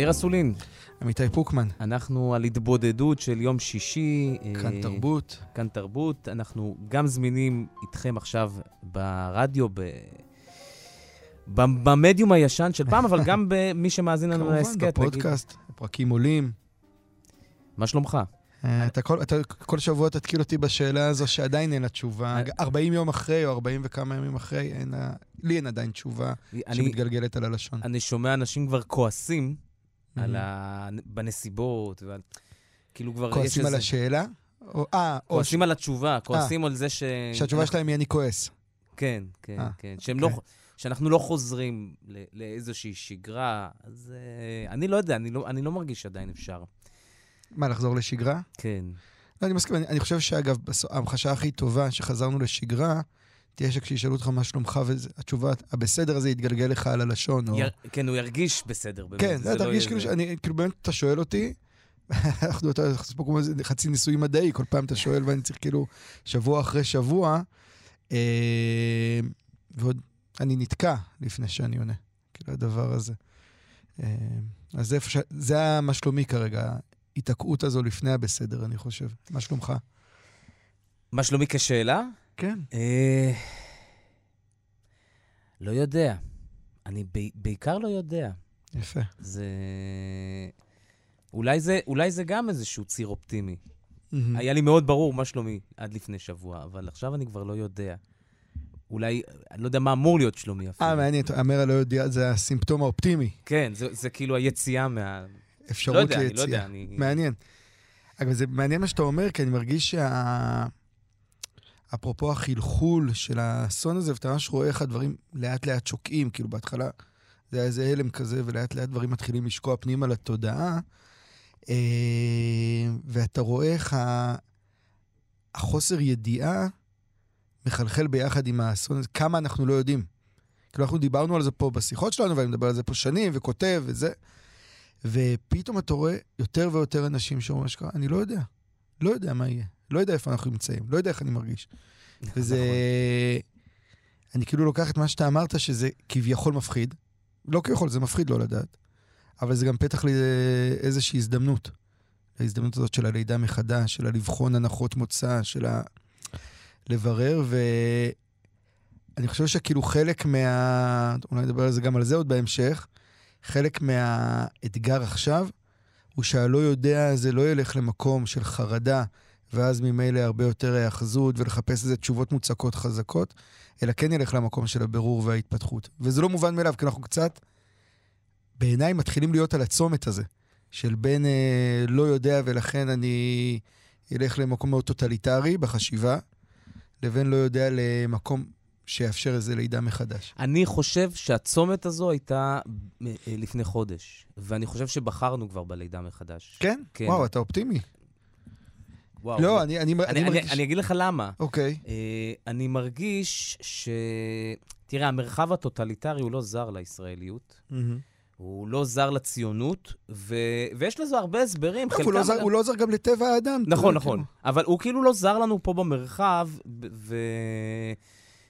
יאיר אסולין, עמיתי פוקמן, אנחנו על התבודדות של יום שישי. כאן אה, תרבות. כאן תרבות. אנחנו גם זמינים איתכם עכשיו ברדיו, ב... ב- במדיום הישן של פעם, אבל גם במי שמאזין לנו כמובן, להסכת. בפודקאסט, הפרקים עולים. מה שלומך? אה, אתה כל, אתה כל שבוע תתקיל אותי בשאלה הזו שעדיין אין לה תשובה. אה. 40 יום אחרי או 40 וכמה ימים אחרי, אין לה, לי אין עדיין תשובה אני, שמתגלגלת על הלשון. אני שומע אנשים כבר כועסים על מהמם. ה... בנסיבות, ועל... כאילו כבר יש כועסים על איזה- השאלה? או, אה, או כועסים על התשובה, כועסים על זה ש... שהתשובה שלהם היא אני כועס. כן, כן, אה, כן. שהם אוקיי. לא, שאנחנו לא חוזרים ל- לאיזושהי שגרה, אז uh, אני לא יודע, אני לא, אני לא מרגיש שעדיין אפשר. מה, לחזור לשגרה? כן. לא, אני מסכים. אני, אני חושב שאגב, ההמחשה הכי טובה שחזרנו לשגרה, תהיה שכשישאלו אותך מה שלומך, והתשובה, הבסדר הזה יתגלגל לך על הלשון. או... יר, כן, הוא ירגיש בסדר, באמת. כן, זה לא תרגיש יהיה כאילו. שאני, כאילו באמת, אתה שואל אותי, אנחנו, אתה פה כמו חצי ניסוי מדעי, כל פעם אתה שואל ואני צריך כאילו שבוע אחרי שבוע, אה, ועוד אני נתקע לפני שאני עונה, כאילו הדבר הזה. אה, אז זה ש... זה מה שלומי כרגע, ההיתקעות הזו לפני הבסדר, אני חושב. מה שלומך? מה שלומי כשאלה? כן. אה, לא יודע. אני ב, בעיקר לא יודע. יפה. זה... אולי זה, אולי זה גם איזשהו ציר אופטימי. מהמם. היה לי מאוד ברור מה שלומי עד לפני שבוע, אבל עכשיו אני כבר לא יודע. אולי, אני לא יודע מה אמור להיות שלומי אפילו. אה, מעניין, המרה לא יודע, זה הסימפטום האופטימי, כן, זה, זה כאילו היציאה מה... אפשרות לא יודע, ליציאה. אני לא יודע, אני... מעניין. אגב, זה מעניין מה שאתה אומר, כי אני מרגיש שה... אפרופו החלחול של האסון הזה, ואתה ממש רואה איך הדברים לאט לאט שוקעים, כאילו בהתחלה זה היה איזה הלם כזה, ולאט לאט דברים מתחילים לשקוע פנימה לתודעה, אה, ואתה רואה איך. החוסר ידיעה מחלחל ביחד עם האסון הזה, כמה אנחנו לא יודעים. כאילו, אנחנו דיברנו על זה פה בשיחות שלנו, ואני מדבר על זה פה שנים, וכותב וזה, ופתאום אתה רואה יותר ויותר אנשים שאומרים אשכרה, אני לא יודע. לא יודע מה יהיה. לא יודע איפה אנחנו נמצאים. לא יודע איך אני מרגיש. וזה... נכון. אני כאילו לוקח את מה שאתה אמרת, שזה כביכול מפחיד. לא כביכול, זה מפחיד לא לדעת. אבל זה גם פתח לאיזושהי הזדמנות. ההזדמנות הזאת של הלידה מחדש, של הלבחון הנחות מוצא, של ה... לברר, ואני חושב שכאילו חלק מה... אולי נדבר על זה גם על זה עוד בהמשך. חלק מהאתגר עכשיו הוא שהלא יודע זה לא ילך למקום של חרדה, ואז ממילא הרבה יותר היאחזות ולחפש איזה תשובות מוצקות חזקות, אלא כן ילך למקום של הבירור וההתפתחות. וזה לא מובן מאליו, כי אנחנו קצת, בעיניי, מתחילים להיות על הצומת הזה, של בין אה, לא יודע ולכן אני אלך למקום מאוד טוטליטרי בחשיבה, לבין לא יודע למקום שיאפשר איזה לידה מחדש. אני חושב שהצומת הזו הייתה אה, אה, לפני חודש, ואני חושב שבחרנו כבר בלידה מחדש. כן? כן. וואו, אתה אופטימי. וואו. לא, אני, אני, אני, אני אני, מרגיש... אני אגיד לך למה. אוקיי. אה, אני מרגיש ש... תראה, המרחב הטוטליטרי הוא לא זר לישראליות, מהמם. הוא לא זר לציונות, ו... ויש לזה הרבה הסברים. טוב, הוא לא זר- הוא לא עוזר גם לטבע האדם. נכון, נכון. כאילו. אבל הוא כאילו לא זר לנו פה במרחב, ו...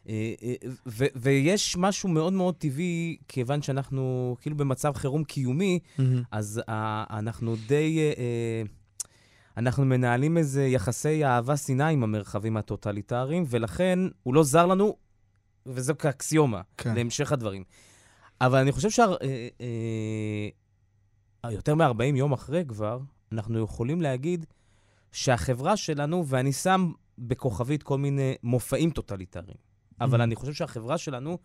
אה, אה, ו- ויש משהו מאוד מאוד טבעי, כיוון שאנחנו כאילו במצב חירום קיומי, מהמם. אז אנחנו די... אנחנו מנהלים איזה יחסי אהבה-שנאה עם המרחבים הטוטליטריים, ולכן הוא לא זר לנו, וזו כאקסיומה, כן. להמשך הדברים. אבל אני חושב שיותר מ-40 יום אחרי כבר, אנחנו יכולים להגיד שהחברה שלנו, ואני שם בכוכבית כל מיני מופעים טוטליטריים, אבל Mhm. אני חושב שהחברה שלנו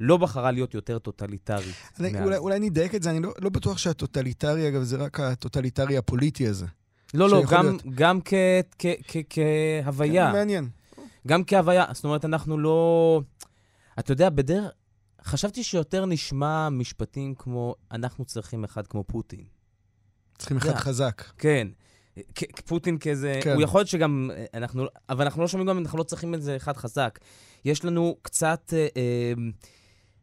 לא בחרה להיות יותר טוטליטרית. אולי, אולי נדייק את זה, אני לא, לא בטוח שהטוטליטרי, אגב, זה רק הטוטליטרי הפוליטי הזה. לא, לא, גם, להיות. גם כ, כ, כ, כהוויה. כן, מעניין. גם כהוויה. זאת אומרת, אנחנו לא... אתה יודע, בדרך... חשבתי שיותר נשמע משפטים כמו, אנחנו צריכים אחד כמו פוטין. צריכים אחד. חזק. כן. פוטין כזה, כן. הוא יכול להיות שגם, אה, אנחנו, אבל אנחנו לא שומעים גם, אנחנו לא צריכים את זה אחד חזק. יש לנו קצת אה, אה,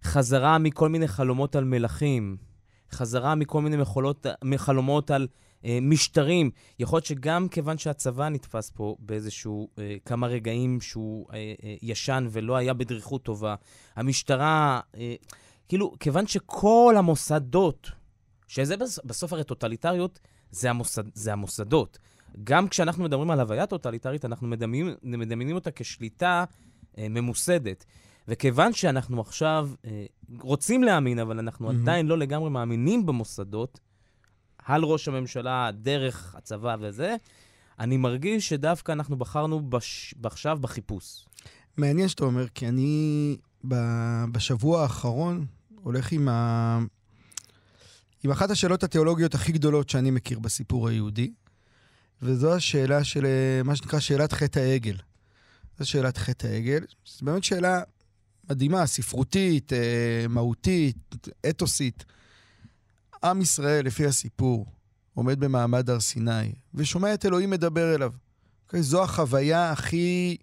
חזרה מכל מיני חלומות על מלכים, חזרה מכל מיני מחולות, מחלומות על משטרים. יכול להיות שגם כיוון שהצבא נתפס פה באיזשהו אה, כמה רגעים שהוא אה, אה, ישן ולא היה בדריכות טובה, המשטרה, אה, כאילו, כיוון שכל המוסדות, שזה בס- בסוף הרי טוטליטריות, זה, המוסד, זה המוסדות. גם כשאנחנו מדברים על הוויה טוטליטרית, אנחנו מדמיינים, מדמיינים אותה כשליטה אה, ממוסדת. וכיוון שאנחנו עכשיו אה, רוצים להאמין, אבל אנחנו מהמם. עדיין לא לגמרי מאמינים במוסדות, על ראש הממשלה, דרך הצבא וזה, אני מרגיש שדווקא אנחנו בחרנו בש... עכשיו בחיפוש. מעניין שאתה אומר, כי אני ב- בשבוע האחרון הולך עם, ה... עם אחת השאלות התיאולוגיות הכי גדולות שאני מכיר בסיפור היהודי, וזו השאלה של מה שנקרא שאלת חטא העגל. זו שאלת חטא העגל, זו באמת שאלה מדהימה, ספרותית, אה, מהותית, אתוסית. עם ישראל, לפי הסיפור, עומד במעמד הר סיני, ושומע את אלוהים מדבר אליו. אוקיי? זו החוויה הכי...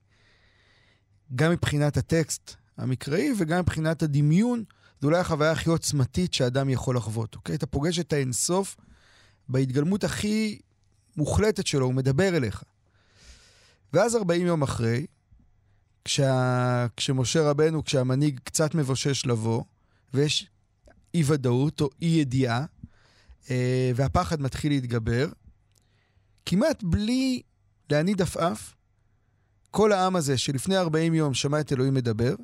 גם מבחינת הטקסט המקראי וגם מבחינת הדמיון, זו אולי החוויה הכי עוצמתית שאדם יכול לחוות, אוקיי? אתה פוגש את האינסוף בהתגלמות הכי מוחלטת שלו, הוא מדבר אליך. ואז 40 יום אחרי, כשה... כשמשה רבנו, כשהמנהיג קצת מבושש לבוא, ויש אי-ודאות או אי-ידיעה, אה, והפחד מתחיל להתגבר, כמעט בלי להניד עפעף, כל העם הזה שלפני 40 יום שמע את אלוהים מדבר,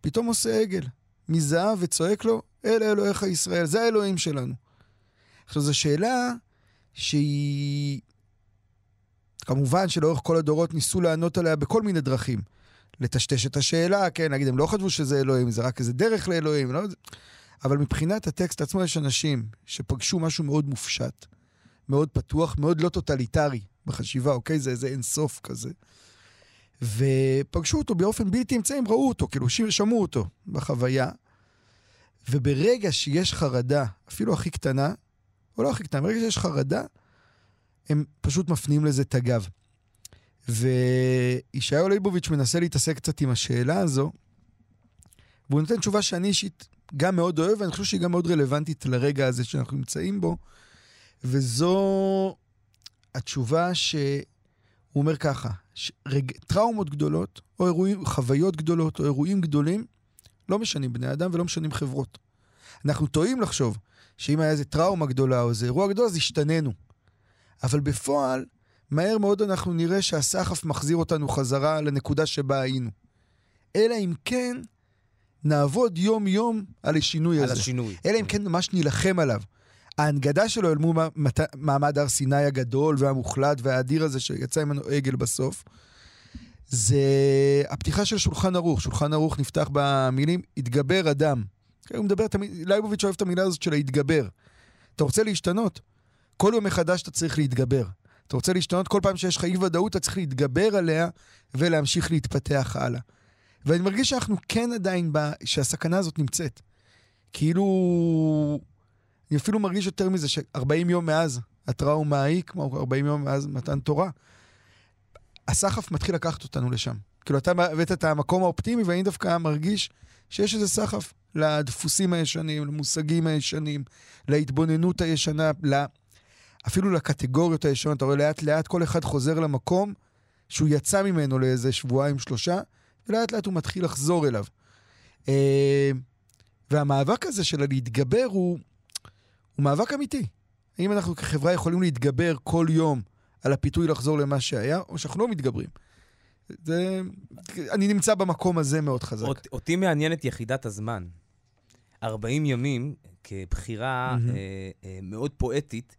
פתאום עושה עגל מזהב וצועק לו, אלה אלוהיך ישראל, זה האלוהים שלנו. עכשיו, זו שאלה שהיא... כמובן שלאורך כל הדורות ניסו לענות עליה בכל מיני דרכים. לטשטש את השאלה, כן, להגיד, הם לא חשבו שזה אלוהים, זה רק איזה דרך לאלוהים, לא... אבל מבחינת הטקסט עצמו יש אנשים שפגשו משהו מאוד מופשט, מאוד פתוח, מאוד לא טוטליטרי בחשיבה, אוקיי? זה איזה אינסוף כזה. ופגשו אותו באופן בלתי אמצעי, הם ראו אותו, כאילו שמעו אותו בחוויה. וברגע שיש חרדה, אפילו הכי קטנה, או לא הכי קטנה, ברגע שיש חרדה, הם פשוט מפנים לזה את הגב. וישעיהו ליבוביץ' מנסה להתעסק קצת עם השאלה הזו, והוא נותן תשובה שאני אישית גם מאוד אוהב, ואני חושב שהיא גם מאוד רלוונטית לרגע הזה שאנחנו נמצאים בו, וזו התשובה שהוא אומר ככה, רג... טראומות גדולות, או אירועים, חוויות גדולות, או אירועים גדולים, לא משנים בני אדם ולא משנים חברות. אנחנו טועים לחשוב שאם היה איזה טראומה גדולה או איזה אירוע גדול, אז השתננו. אבל בפועל, מהר מאוד אנחנו נראה שהסחף מחזיר אותנו חזרה לנקודה שבה היינו. אלא אם כן, נעבוד יום-יום על השינוי על הזה. השינוי. אלא אם כן ממש נילחם עליו. ההנגדה שלו אל מול מעמד הר סיני הגדול והמוחלט והאדיר הזה שיצא ממנו עגל בסוף, זה הפתיחה של שולחן ערוך. שולחן ערוך נפתח במילים, התגבר אדם. הוא מדבר תמיד, לייבוביץ' אוהב את המילה הזאת של להתגבר. אתה רוצה להשתנות? כל יום מחדש אתה צריך להתגבר. אתה רוצה להשתנות כל פעם שיש לך אי ודאות, אתה צריך להתגבר עליה ולהמשיך להתפתח הלאה. ואני מרגיש שאנחנו כן עדיין, ב... שהסכנה הזאת נמצאת. כאילו... אני אפילו מרגיש יותר מזה, ש-40 יום מאז הטראומה ההיא, כמו 40 יום מאז מתן תורה, הסחף מתחיל לקחת אותנו לשם. כאילו, אתה הבאת את המקום האופטימי, ואני דווקא מרגיש שיש איזה סחף לדפוסים הישנים, למושגים הישנים, להתבוננות הישנה, לה... אפילו לקטגוריות הישנות. אתה רואה, לאט לאט כל אחד חוזר למקום שהוא יצא ממנו לאיזה שבועיים, שלושה, ולאט לאט הוא מתחיל לחזור אליו. אה, והמאבק הזה של הלהתגבר הוא, הוא מאבק אמיתי. האם אנחנו כחברה יכולים להתגבר כל יום על הפיתוי לחזור למה שהיה, או שאנחנו לא מתגברים? זה... אני נמצא במקום הזה מאוד חזק. אות, אותי מעניינת יחידת הזמן. 40 ימים, כבחירה מהמם. אה, אה, מאוד פואטית,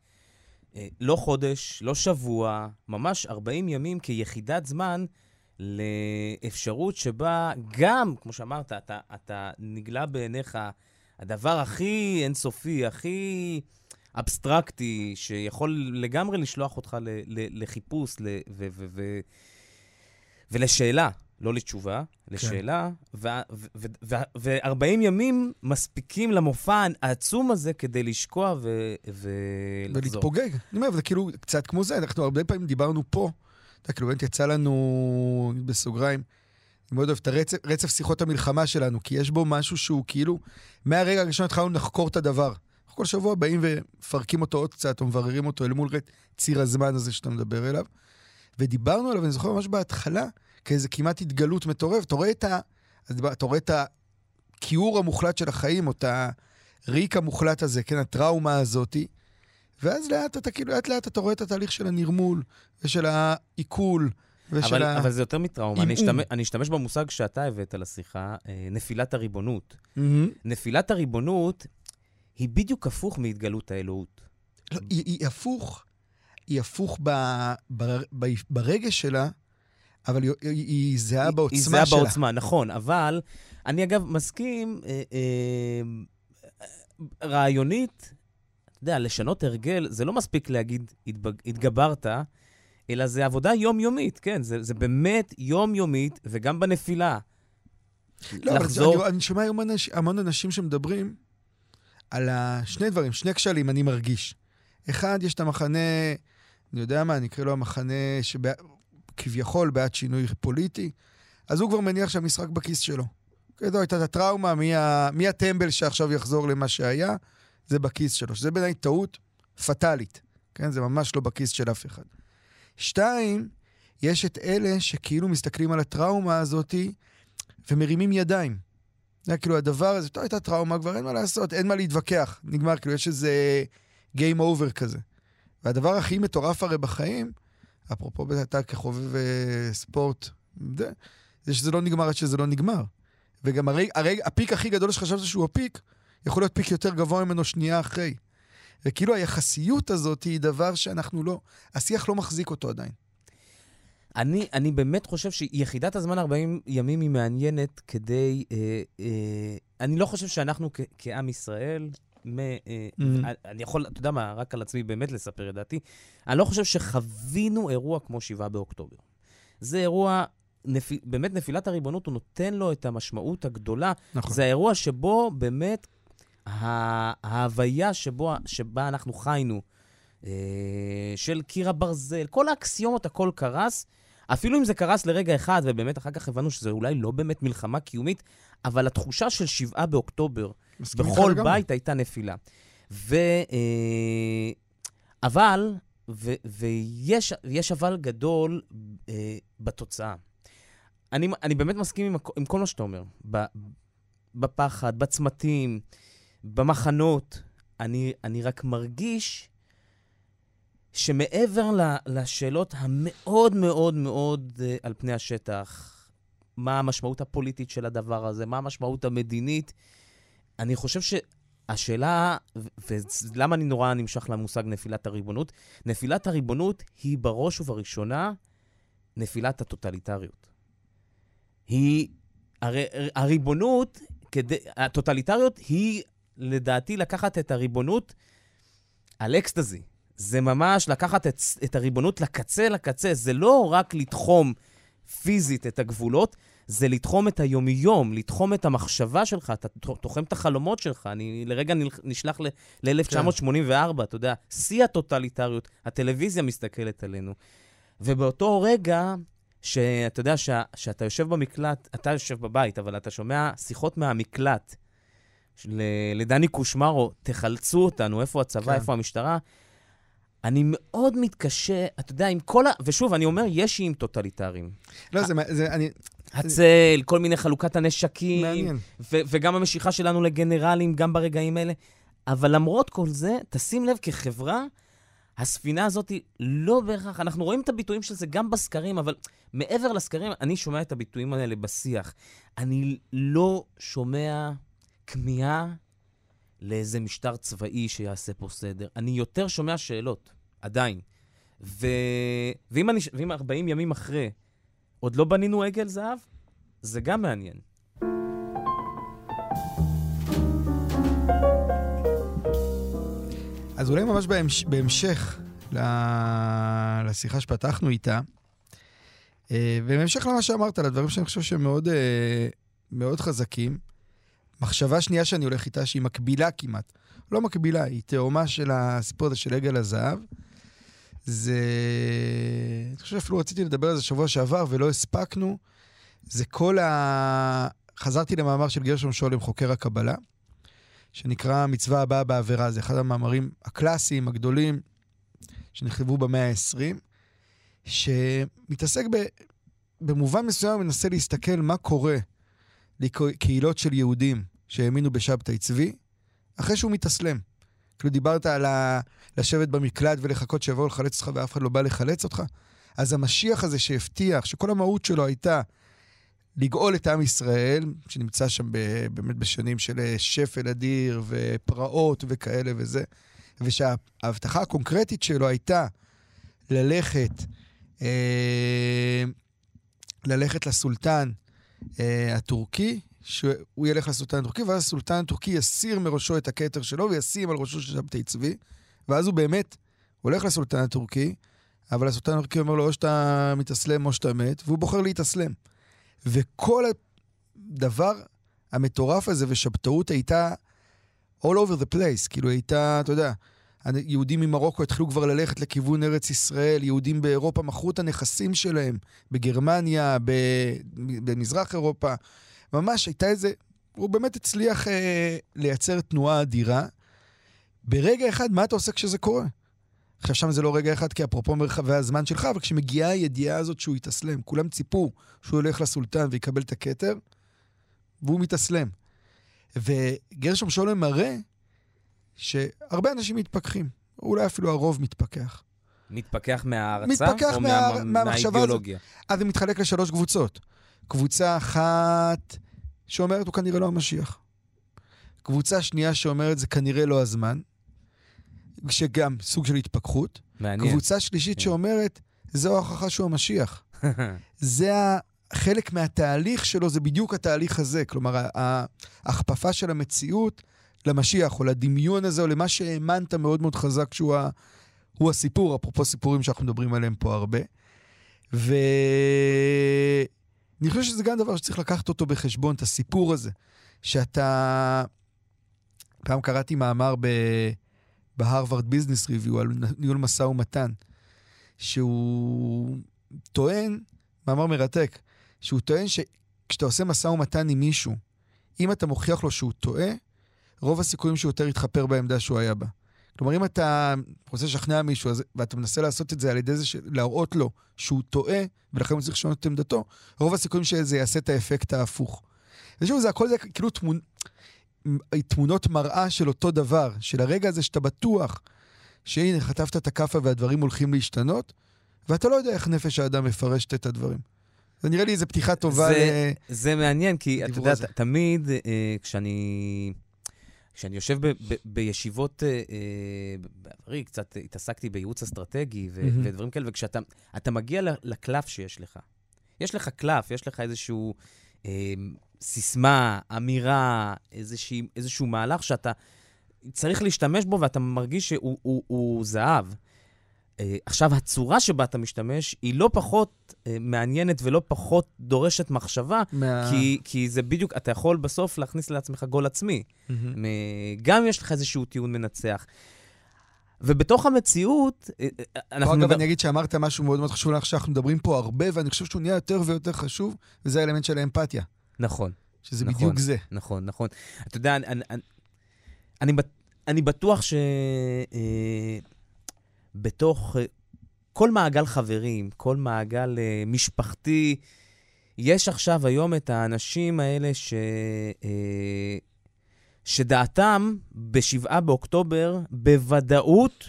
אה, לא חודש, לא שבוע, ממש 40 ימים כיחידת זמן לאפשרות שבה גם, כמו שאמרת, אתה, אתה נגלה בעיניך הדבר הכי אינסופי, הכי אבסטרקטי, שיכול לגמרי לשלוח אותך ל, ל, לחיפוש ל, ו, ו, ו, ולשאלה. לא לתשובה, לשאלה, ו-40 ימים מספיקים למופע העצום הזה כדי לשקוע ולחזור. ולהתפוגג. אני אומר, זה כאילו קצת כמו זה, אנחנו הרבה פעמים דיברנו פה, אתה כאילו באמת יצא לנו, בסוגריים, אני מאוד אוהב את הרצף שיחות המלחמה שלנו, כי יש בו משהו שהוא כאילו, מהרגע הראשון התחלנו לחקור את הדבר. כל שבוע באים ומפרקים אותו עוד קצת, או מבררים אותו אל מול ציר הזמן הזה שאתה מדבר אליו. ודיברנו עליו, אני זוכר ממש בהתחלה, כאיזה כמעט התגלות מטורף. אתה רואה את, ה... אתה רואה את הכיעור המוחלט של החיים, או את הריק המוחלט הזה, כן, הטראומה הזאתי. ואז לאט אתה כאילו, לאט לאט אתה רואה את התהליך של הנרמול, ושל העיכול, ושל אבל, ה... אבל זה יותר מטראומה. אני אשתמש, אני אשתמש במושג שאתה הבאת לשיחה, אה, נפילת הריבונות. Mm-hmm. נפילת הריבונות היא בדיוק הפוך מהתגלות האלוהות. לא, היא, היא הפוך, היא הפוך ב, ב, ב, ברגש שלה, אבל היא, היא זהה בעוצמה שלה. היא זהה בעוצמה, נכון. אבל אני אגב מסכים, אה, אה, רעיונית, אתה יודע, לשנות הרגל, זה לא מספיק להגיד התגברת, אלא זה עבודה יומיומית, כן? זה, זה באמת יומיומית, וגם בנפילה. לא, לחזור... אבל אני, אני שומע היום אנש, המון אנשים שמדברים על שני דברים, שני כשלים אני מרגיש. אחד, יש את המחנה, אני יודע מה, אני אקרא לו המחנה שכביכול שבע... בעד שינוי פוליטי, אז הוא כבר מניח שהמשחק בכיס שלו. כזו הייתה את הטראומה, מי, ה... מי הטמבל שעכשיו יחזור למה שהיה, זה בכיס שלו, שזה בעיניי טעות פטאלית. כן, זה ממש לא בכיס של אף אחד. שתיים, יש את אלה שכאילו מסתכלים על הטראומה הזאתי ומרימים ידיים. זה כאילו הדבר הזה, טוב, הייתה טראומה, כבר אין מה לעשות, אין מה להתווכח. נגמר, כאילו, יש איזה Game Over כזה. והדבר הכי מטורף הרי בחיים, אפרופו אתה כחובב uh, ספורט, זה, זה שזה לא נגמר עד שזה לא נגמר. וגם הרי, הרי הפיק הכי גדול שחשבת שהוא הפיק, יכול להיות פיק יותר גבוה ממנו שנייה אחרי. וכאילו היחסיות הזאת היא דבר שאנחנו לא, השיח לא מחזיק אותו עדיין. אני, אני באמת חושב שיחידת הזמן 40 ימים היא מעניינת כדי... אה, אה, אני לא חושב שאנחנו כ- כעם ישראל, מ, אה, mm-hmm. אני יכול, אתה יודע מה, רק על עצמי באמת לספר את דעתי, אני לא חושב שחווינו אירוע כמו 7 באוקטובר. זה אירוע, נפיל, באמת נפילת הריבונות, הוא נותן לו את המשמעות הגדולה. נכון. זה האירוע שבו באמת ההוויה שבו, שבה אנחנו חיינו, אה, של קיר הברזל, כל האקסיומות, הכל קרס. אפילו אם זה קרס לרגע אחד, ובאמת אחר כך הבנו שזה אולי לא באמת מלחמה קיומית, אבל התחושה של שבעה באוקטובר בכל בית גם. הייתה נפילה. ו... אה, אבל, ו, ויש אבל גדול אה, בתוצאה. אני, אני באמת מסכים עם, עם כל מה שאתה אומר. בפחד, בצמתים, במחנות. אני, אני רק מרגיש שמעבר לשאלות המאוד מאוד מאוד uh, על פני השטח, מה המשמעות הפוליטית של הדבר הזה, מה המשמעות המדינית, אני חושב שהשאלה, ולמה אני נורא נמשך למושג נפילת הריבונות, נפילת הריבונות היא בראש ובראשונה נפילת הטוטליטריות. היא, הרי, הריבונות, כדי, הטוטליטריות היא לדעתי לקחת את הריבונות על אקסטזי. זה ממש לקחת את, את הריבונות לקצה לקצה. זה לא רק לתחום פיזית את הגבולות, זה לתחום את היומיום, לתחום את המחשבה שלך, אתה תוחם את החלומות שלך. אני לרגע נשלח ל-1984, כן. אתה יודע, שיא הטוטליטריות, הטלוויזיה מסתכלת עלינו. ובאותו רגע, שאתה יודע ש, שאתה יושב במקלט, אתה יושב בבית, אבל אתה שומע שיחות מהמקלט לדני קושמרו, תחלצו אותנו, איפה הצבא, כן. איפה המשטרה, אני מאוד מתקשה, אתה יודע, עם כל ה... ושוב, אני אומר, יש איים טוטליטריים. לא, זה... זה אני... הצל, כל מיני חלוקת הנשקים. מעניין. ו- וגם המשיכה שלנו לגנרלים, גם ברגעים האלה. אבל למרות כל זה, תשים לב, כחברה, הספינה הזאת לא בהכרח, אנחנו רואים את הביטויים של זה גם בסקרים, אבל מעבר לסקרים, אני שומע את הביטויים האלה בשיח. אני לא שומע כמיהה לאיזה משטר צבאי שיעשה פה סדר. אני יותר שומע שאלות, עדיין. ו... ואם, אני... ואם 40 ימים אחרי עוד לא בנינו עגל זהב, זה גם מעניין. אז אולי ממש בהמש... בהמשך לשיחה שפתחנו איתה, אה, ובהמשך למה שאמרת, לדברים שאני חושב שהם מאוד, אה, מאוד חזקים, מחשבה שנייה שאני הולך איתה, שהיא מקבילה כמעט, לא מקבילה, היא תאומה של הסיפור הזה של עגל הזהב. זה... אני חושב שאפילו רציתי לדבר על זה שבוע שעבר ולא הספקנו. זה כל ה... חזרתי למאמר של גרשום שולם, חוקר הקבלה, שנקרא מצווה הבאה בעבירה. זה אחד המאמרים הקלאסיים, הגדולים, שנכתבו במאה ה-20, שמתעסק ב... במובן מסוים, מנסה להסתכל מה קורה לקהילות של יהודים שהאמינו בשבתאי צבי, אחרי שהוא מתאסלם. כאילו דיברת על ה... לשבת במקלט ולחכות שיבואו לחלץ אותך ואף אחד לא בא לחלץ אותך. אז המשיח הזה שהבטיח, שכל המהות שלו הייתה לגאול את עם ישראל, שנמצא שם ב, באמת בשנים של אה, שפל אדיר ופרעות וכאלה וזה, ושההבטחה הקונקרטית שלו הייתה ללכת, אה, ללכת לסולטן אה, הטורקי, שהוא ילך לסולטן הטורקי, ואז הסולטן הטורקי יסיר מראשו את הכתר שלו וישים על ראשו של שבתאי צבי, ואז הוא באמת הולך לסולטן הטורקי, אבל הסולטן הטורקי אומר לו, או שאתה מתאסלם או שאתה מת, והוא בוחר להתאסלם. וכל הדבר המטורף הזה ושבתאות הייתה all over the place, כאילו הייתה, אתה יודע, יהודים ממרוקו התחילו כבר ללכת לכיוון ארץ ישראל, יהודים באירופה מכרו את הנכסים שלהם, בגרמניה, במזרח אירופה. ממש הייתה איזה, הוא באמת הצליח אה, לייצר תנועה אדירה. ברגע אחד, מה אתה עושה כשזה קורה? עכשיו, שם זה לא רגע אחד, כי אפרופו מרחבי הזמן שלך, אבל כשמגיעה הידיעה הזאת שהוא יתאסלם, כולם ציפו שהוא ילך לסולטן ויקבל את הכתר, והוא מתאסלם. וגרשום שולם מראה שהרבה אנשים מתפכחים, אולי אפילו הרוב מתפכח. מתפכח מההערצה? מתפכח או מה, מהאידיאולוגיה? אז זה מתחלק לשלוש קבוצות. קבוצה אחת שאומרת, הוא כנראה לא המשיח. קבוצה שנייה שאומרת, זה כנראה לא הזמן. שגם סוג של התפכחות. מעניין. קבוצה שלישית כן. שאומרת, זו ההוכחה שהוא המשיח. זה חלק מהתהליך שלו, זה בדיוק התהליך הזה. כלומר, ההכפפה של המציאות למשיח, או לדמיון הזה, או למה שהאמנת מאוד מאוד חזק שהוא ה... הוא הסיפור, אפרופו סיפורים שאנחנו מדברים עליהם פה הרבה. ואני חושב שזה גם דבר שצריך לקחת אותו בחשבון, את הסיפור הזה, שאתה... פעם קראתי מאמר ב... בהרווארד ביזנס ריוויו על ניהול משא ומתן, שהוא טוען, מאמר מרתק, שהוא טוען שכשאתה עושה משא ומתן עם מישהו, אם אתה מוכיח לו שהוא טועה, רוב הסיכויים שהוא יותר יתחפר בעמדה שהוא היה בה. כלומר, אם אתה רוצה לשכנע מישהו אז, ואתה מנסה לעשות את זה על ידי זה, להראות לו שהוא טועה, ולכן הוא צריך לשנות את עמדתו, רוב הסיכויים שזה יעשה את האפקט ההפוך. ושוב, זה הכל זה כאילו תמונ... תמונות מראה של אותו דבר, של הרגע הזה שאתה בטוח שהנה, חטפת את הכאפה והדברים הולכים להשתנות, ואתה לא יודע איך נפש האדם מפרשת את הדברים. זה נראה לי איזו פתיחה טובה זה, ל... זה מעניין, כי אתה יודע, תמיד אה, כשאני... כשאני יושב ב, ב, בישיבות, אה, אה בעברי קצת התעסקתי בייעוץ אסטרטגי ו, mm-hmm. ודברים כאלה, וכשאתה מגיע לקלף שיש לך, יש לך קלף, יש לך איזשהו אה, סיסמה, אמירה, איזושהי, איזשהו מהלך שאתה צריך להשתמש בו ואתה מרגיש שהוא הוא, הוא זהב. Uh, עכשיו, הצורה שבה אתה משתמש היא לא פחות uh, מעניינת ולא פחות דורשת מחשבה, מה... כי, כי זה בדיוק, אתה יכול בסוף להכניס לעצמך גול עצמי. Mm-hmm. גם יש לך איזשהו טיעון מנצח. ובתוך המציאות, אה, אנחנו... אגב, אני אגיד שאמרת משהו מאוד מאוד חשוב לך, שאנחנו מדברים פה הרבה, ואני חושב שהוא נהיה יותר ויותר חשוב, וזה האלמנט של האמפתיה. נכון. שזה נכון, בדיוק זה. נכון, נכון. אתה יודע, אני, אני, אני, אני בטוח שבתוך אה, כל מעגל חברים, כל מעגל אה, משפחתי, יש עכשיו היום את האנשים האלה ש... אה, שדעתם ב-7 באוקטובר בוודאות,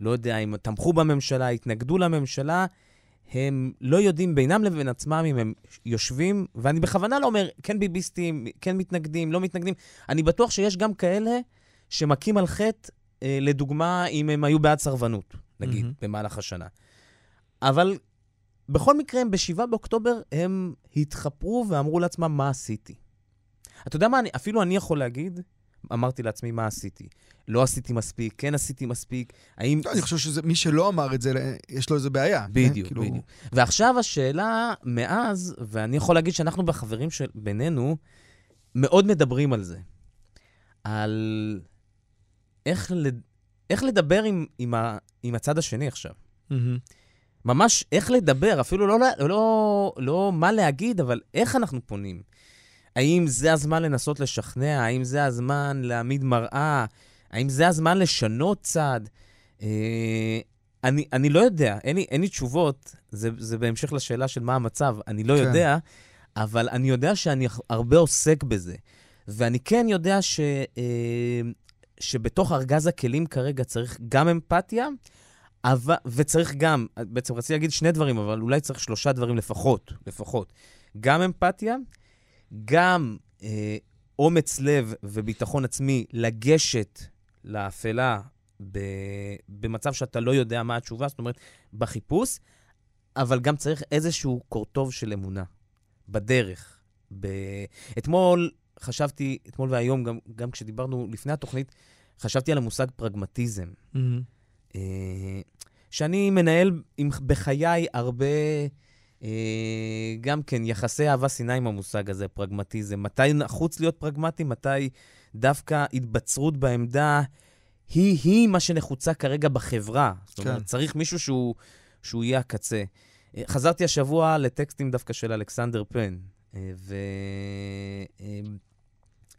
לא יודע אם תמכו בממשלה, התנגדו לממשלה, הם לא יודעים בינם לבין עצמם אם הם יושבים, ואני בכוונה לא אומר כן ביביסטים, כן מתנגדים, לא מתנגדים, אני בטוח שיש גם כאלה שמכים על חטא, אה, לדוגמה, אם הם היו בעד סרבנות, נגיד, mm-hmm. במהלך השנה. אבל בכל מקרה, הם ב-7 באוקטובר, הם התחפרו ואמרו לעצמם, מה עשיתי? אתה יודע מה, אני, אפילו אני יכול להגיד, אמרתי לעצמי מה עשיתי. לא עשיתי מספיק, כן עשיתי מספיק, האם... לא, אני חושב שמי שלא אמר את זה, יש לו איזה בעיה. בדיוק, כאילו- בדיוק. ועכשיו השאלה מאז, ואני יכול להגיד שאנחנו בחברים של בינינו, מאוד מדברים על זה. על איך, לד... איך לדבר עם, עם, ה... עם הצד השני עכשיו. מהמם. ממש איך לדבר, אפילו לא, לא, לא, לא מה להגיד, אבל איך אנחנו פונים. האם זה הזמן לנסות לשכנע? האם זה הזמן להעמיד מראה? האם זה הזמן לשנות צד? אה, אני, אני לא יודע, אין לי, אין לי תשובות, זה, זה בהמשך לשאלה של מה המצב, אני לא כן. יודע, אבל אני יודע שאני הרבה עוסק בזה. ואני כן יודע ש, אה, שבתוך ארגז הכלים כרגע צריך גם אמפתיה, אבל, וצריך גם, בעצם רציתי להגיד שני דברים, אבל אולי צריך שלושה דברים לפחות, לפחות. גם אמפתיה, גם אה, אומץ לב וביטחון עצמי לגשת לאפלה ב, במצב שאתה לא יודע מה התשובה, זאת אומרת, בחיפוש, אבל גם צריך איזשהו קורטוב של אמונה בדרך. ב... אתמול חשבתי, אתמול והיום, גם, גם כשדיברנו לפני התוכנית, חשבתי על המושג פרגמטיזם. מהמם. אה, שאני מנהל עם, בחיי הרבה, אה, גם כן, יחסי אהבה-שנאה עם המושג הזה, פרגמטיזם. מתי נחוץ להיות פרגמטי, מתי דווקא התבצרות בעמדה היא-היא מה שנחוצה כרגע בחברה. זאת אומרת, כן. צריך מישהו שהוא, שהוא יהיה הקצה. אה, חזרתי השבוע לטקסטים דווקא של אלכסנדר פן, אה,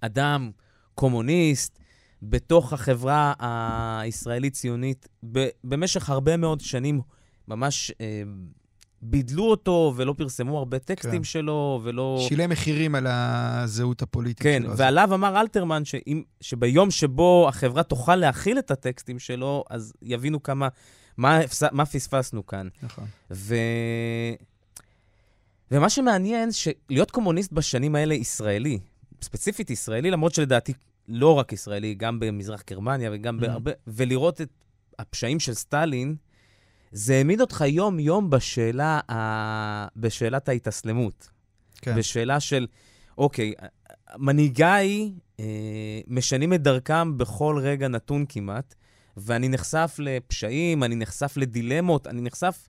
ואדם, קומוניסט, בתוך החברה הישראלית-ציונית, במשך הרבה מאוד שנים ממש אה, בידלו אותו ולא פרסמו הרבה טקסטים כן. שלו, ולא... שילם מחירים על הזהות הפוליטית כן, שלו. אז- ועליו אמר אלתרמן שאם, שביום שבו החברה תוכל להכיל את הטקסטים שלו, אז יבינו כמה, מה, מה פספסנו כאן. נכון. ו... ומה שמעניין, שלהיות קומוניסט בשנים האלה ישראלי, ספציפית ישראלי, למרות שלדעתי לא רק ישראלי, גם במזרח גרמניה וגם Mhm. בהרבה, ולראות את הפשעים של סטלין, זה העמיד אותך יום-יום בשאלה, ה... בשאלת ההתאסלמות. כן. בשאלה של, אוקיי, מנהיגיי אה, משנים את דרכם בכל רגע נתון כמעט, ואני נחשף לפשעים, אני נחשף לדילמות, אני נחשף...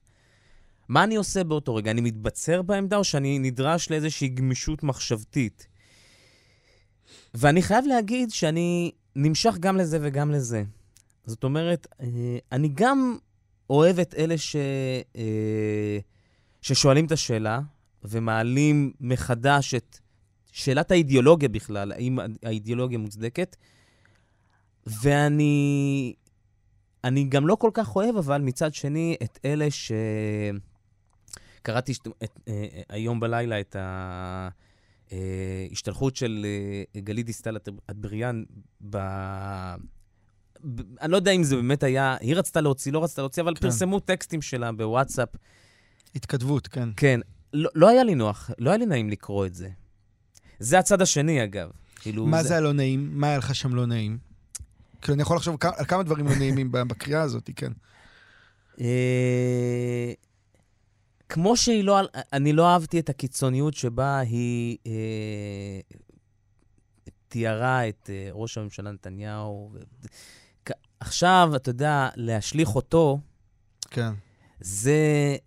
מה אני עושה באותו רגע? אני מתבצר בעמדה או שאני נדרש לאיזושהי גמישות מחשבתית? ואני חייב להגיד שאני נמשך גם לזה וגם לזה. זאת אומרת, אה, אני גם אוהב את אלה ש... אה, ששואלים את השאלה ומעלים מחדש את שאלת האידיאולוגיה בכלל, האם האידיאולוגיה מוצדקת, ואני אני גם לא כל כך אוהב, אבל מצד שני, את אלה ש... קראתי שת- את, אה, היום בלילה את ההשתלחות של אה, גלית דיסטל אט- אטבריאן ב... ב... אני לא יודע אם זה באמת היה, היא רצתה להוציא, לא רצתה להוציא, אבל כן. פרסמו טקסטים שלה בוואטסאפ. התכתבות, כן. כן, לא, לא היה לי נוח, לא היה לי נעים לקרוא את זה. זה הצד השני, אגב. כאילו, מה זה הלא נעים? מה היה לך שם לא נעים? כאילו, אני יכול לחשוב על כמה דברים לא נעימים בקריאה הזאת, כן. כמו שהיא לא... אני לא אהבתי את הקיצוניות שבה היא אה, תיארה את אה, ראש הממשלה נתניהו. ו... עכשיו, אתה יודע, להשליך אותו, כן. זה,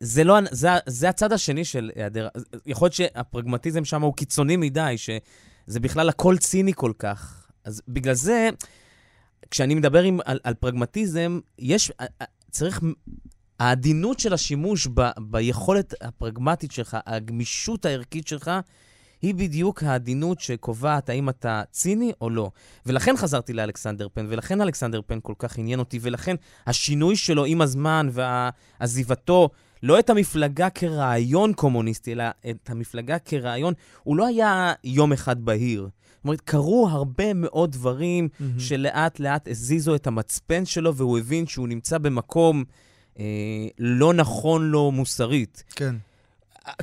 זה, לא, זה, זה הצד השני של היעדר... יכול להיות שהפרגמטיזם שם הוא קיצוני מדי, שזה בכלל הכל ציני כל כך. אז בגלל זה, כשאני מדבר עם, על, על פרגמטיזם, יש... צריך... העדינות של השימוש ב, ביכולת הפרגמטית שלך, הגמישות הערכית שלך, היא בדיוק העדינות שקובעת האם אתה ציני או לא. ולכן חזרתי לאלכסנדר פן, ולכן אלכסנדר פן כל כך עניין אותי, ולכן השינוי שלו עם הזמן ועזיבתו, לא את המפלגה כרעיון קומוניסטי, אלא את המפלגה כרעיון, הוא לא היה יום אחד בהיר. זאת אומרת, קרו הרבה מאוד דברים מהמם. שלאט לאט הזיזו את המצפן שלו, והוא הבין שהוא נמצא במקום אה, לא נכון לו מוסרית. כן.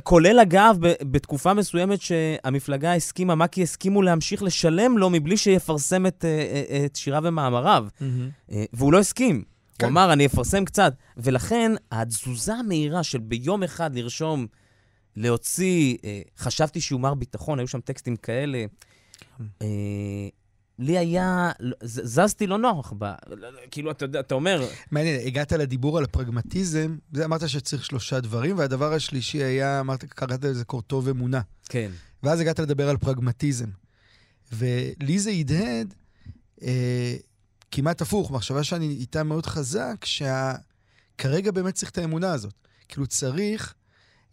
כולל, אגב, ב- בתקופה מסוימת שהמפלגה הסכימה, מק"י הסכימו להמשיך לשלם לו מבלי שיפרסם את, אה, אה, את שיריו ומאמריו. מהמם. אה, והוא לא הסכים. כן. הוא אמר, אני אפרסם קצת. ולכן, התזוזה המהירה של ביום אחד לרשום, להוציא, אה, חשבתי שהוא מר ביטחון, היו שם טקסטים כאלה. כן. אה, לי היה, זזתי לא נוח. כאילו, אתה יודע, אתה אומר, מעניין, הגעת לדיבור על הפרגמטיזם, זה אמרת שצריך שלושה דברים, והדבר השלישי היה, אמרת, קראת לזה קורטוב אמונה. כן, ואז הגעת לדבר על פרגמטיזם. ולי זה הדהד אה, כמעט הפוך, מחשבה שאני איתה מאוד חזק, שכרגע באמת צריך את האמונה הזאת. כאילו צריך,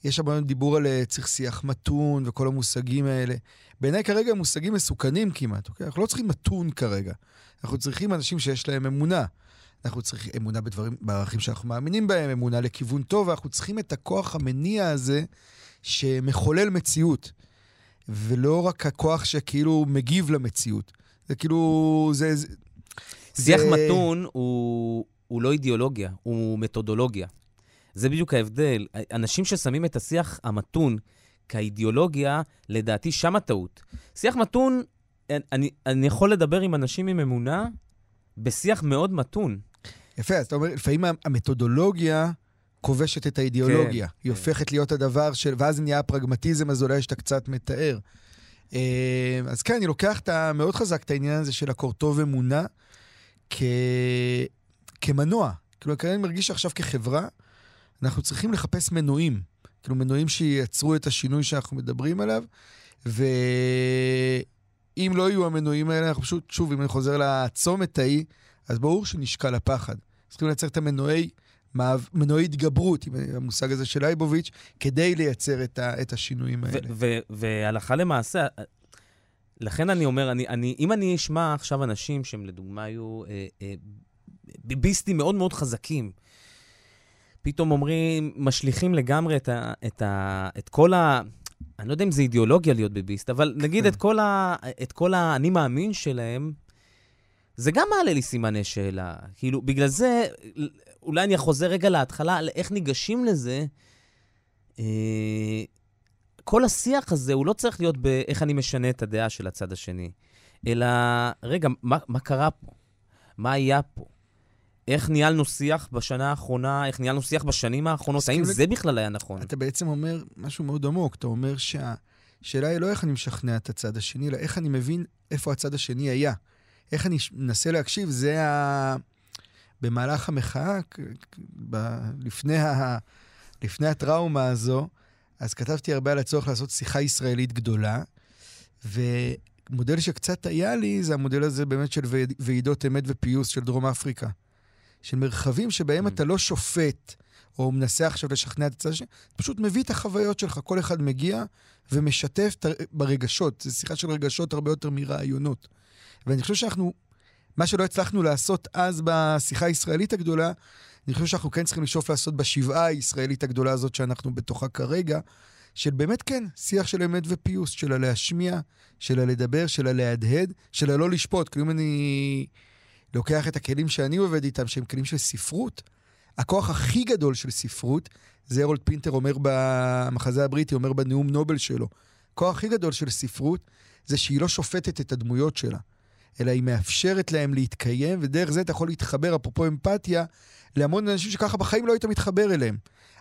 יש הרבה דיבור על אה, צריך שיח מתון וכל המושגים האלה. בעיניי כרגע הם מושגים מסוכנים כמעט, אוקיי? אנחנו לא צריכים מתון כרגע. אנחנו צריכים אנשים שיש להם אמונה. אנחנו צריכים אמונה בדברים, בערכים שאנחנו מאמינים בהם, אמונה לכיוון טוב, ואנחנו צריכים את הכוח המניע הזה שמחולל מציאות. ולא רק הכוח שכאילו מגיב למציאות. זה כאילו, זה... זה שיח זה- מתון הוא, הוא לא אידיאולוגיה, הוא מתודולוגיה. זה בדיוק ההבדל. אנשים ששמים את השיח המתון כאידיאולוגיה, לדעתי שם הטעות. שיח מתון, אני, אני יכול לדבר עם אנשים עם אמונה בשיח מאוד מתון. יפה, אז אתה אומר, לפעמים המתודולוגיה כובשת את האידיאולוגיה. כן, היא כן. הופכת להיות הדבר של... ואז נהיה הפרגמטיזם, אז אולי שאתה קצת מתאר. אה, אז כן, אני לוקח את ה... מאוד חזק את העניין הזה של הקורטוב אמונה כ... כמנוע. כאילו, אני מרגיש שעכשיו כחברה, אנחנו צריכים לחפש מנועים. כאילו, מנועים שייצרו את השינוי שאנחנו מדברים עליו, ואם לא יהיו המנועים האלה, אנחנו פשוט, שוב, אם אני חוזר לצומת ההיא, אז ברור שנשקל הפחד. צריכים לייצר את המנועי, מנועי התגברות, עם המושג הזה של לייבוביץ', כדי לייצר את, ה, את השינויים האלה. והלכה למעשה, לכן אני אומר, אני, אני, אם אני אשמע עכשיו אנשים שהם לדוגמה היו אה, אה, ביביסטים מאוד מאוד חזקים, פתאום אומרים, משליכים לגמרי את, ה, את, ה, את כל ה... אני לא יודע אם זה אידיאולוגיה להיות ביביסט, אבל נגיד כן. את כל, ה, את כל האני מאמין שלהם, זה גם מעלה לי סימני שאלה. כאילו, בגלל זה, אולי אני חוזר רגע להתחלה, על איך ניגשים לזה. אה, כל השיח הזה, הוא לא צריך להיות באיך אני משנה את הדעה של הצד השני, אלא, רגע, מה, מה קרה פה? מה היה פה? איך ניהלנו שיח בשנה האחרונה, איך ניהלנו שיח בשנים האחרונות? האם לג- זה בכלל היה נכון? אתה בעצם אומר משהו מאוד עמוק, אתה אומר שהשאלה היא לא איך אני משכנע את הצד השני, אלא איך אני מבין איפה הצד השני היה. איך אני מנסה להקשיב, זה ה... במהלך המחאה, ב... לפני, ה... לפני הטראומה הזו, אז כתבתי הרבה על הצורך לעשות שיחה ישראלית גדולה, ומודל שקצת היה לי, זה המודל הזה באמת של ועיד- ועידות אמת ופיוס של דרום אפריקה. של מרחבים שבהם Mm. אתה לא שופט, או מנסה עכשיו לשכנע את הצד השני, אתה פשוט מביא את החוויות שלך. כל אחד מגיע ומשתף ברגשות. זו שיחה של רגשות הרבה יותר מרעיונות. ואני חושב שאנחנו, מה שלא הצלחנו לעשות אז בשיחה הישראלית הגדולה, אני חושב שאנחנו כן צריכים לשאוף לעשות בשבעה הישראלית הגדולה הזאת שאנחנו בתוכה כרגע, של באמת כן, שיח של אמת ופיוס, של הלהשמיע, של הלדבר, של הלהדהד, של הלא לשפוט. כאילו אם אני לוקח את הכלים שאני עובד איתם, שהם כלים של ספרות, הכוח הכי גדול של ספרות, זה הרולד פינטר אומר במחזה הבריטי, אומר בנאום נובל שלו. הכוח הכי גדול של ספרות זה שהיא לא שופטת את הדמויות שלה, אלא היא מאפשרת להם להתקיים, ודרך זה אתה יכול להתחבר, אפרופו אמפתיה, להמון אנשים שככה בחיים לא היית מתחבר אליהם.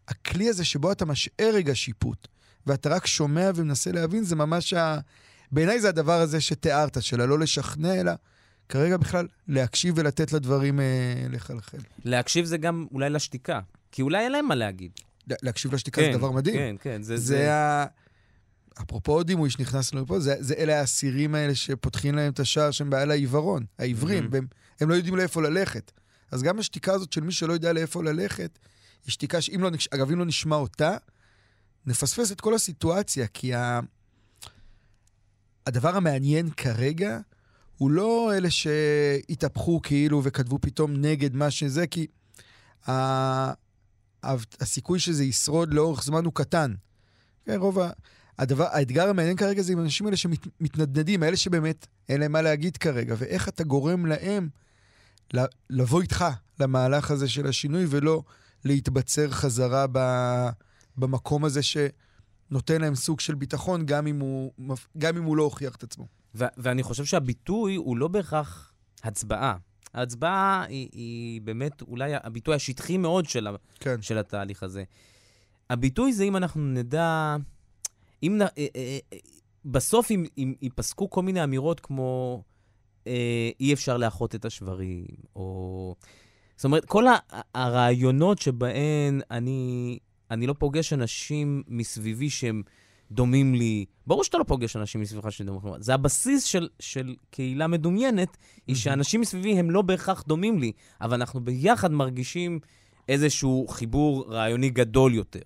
הכלי הזה שבו אתה משאר רגע שיפוט, ואתה רק שומע ומנסה להבין, זה ממש ה... בעיניי זה הדבר הזה שתיארת, של הלא לשכנע, אלא כרגע בכלל להקשיב ולתת לדברים אה, לחלחל. להקשיב זה גם אולי לשתיקה, כי אולי אין להם מה להגיד. לה- להקשיב לשתיקה זה דבר מדהים. כן, כן, זה... זה ה... אפרופו דימוי שנכנס לנו פה, זה, זה אלה האסירים האלה שפותחים להם את השער שהם בעל העיוורון, העיוורים, Mhm. והם הם לא יודעים לאיפה ללכת. אז גם השתיקה הזאת של מי שלא יודע לאיפה ללכת, היא שתיקה שאם לא, נש- אגב, אם לא נשמע אותה, נפספס את כל הסיטואציה, כי ה... הדבר המעניין כרגע הוא לא אלה שהתהפכו כאילו וכתבו פתאום נגד מה שזה, כי ה... הסיכוי שזה ישרוד לאורך זמן הוא קטן. כן, רוב ה... הדבר, האתגר המעניין כרגע זה עם האנשים האלה שמתנדנדים, האלה שבאמת אין להם מה להגיד כרגע, ואיך אתה גורם להם לבוא איתך למהלך הזה של השינוי, ולא להתבצר חזרה ב... במקום הזה שנותן להם סוג של ביטחון, גם אם הוא, גם אם הוא לא הוכיח את עצמו. ו- ואני חושב שהביטוי הוא לא בהכרח הצבעה. ההצבעה היא, היא באמת אולי הביטוי השטחי מאוד של, ה- כן. של התהליך הזה. הביטוי זה אם אנחנו נדע, אם נ, אה, אה, אה, בסוף אם, אם ייפסקו כל מיני אמירות כמו אי אפשר לאחות את השברים, או... זאת אומרת, כל הרעיונות שבהן אני, אני לא פוגש אנשים מסביבי שהם דומים לי, ברור שאתה לא פוגש אנשים מסביבך שדומים לך, זה הבסיס של, של קהילה מדומיינת, היא שאנשים מסביבי הם לא בהכרח דומים לי, אבל אנחנו ביחד מרגישים איזשהו חיבור רעיוני גדול יותר.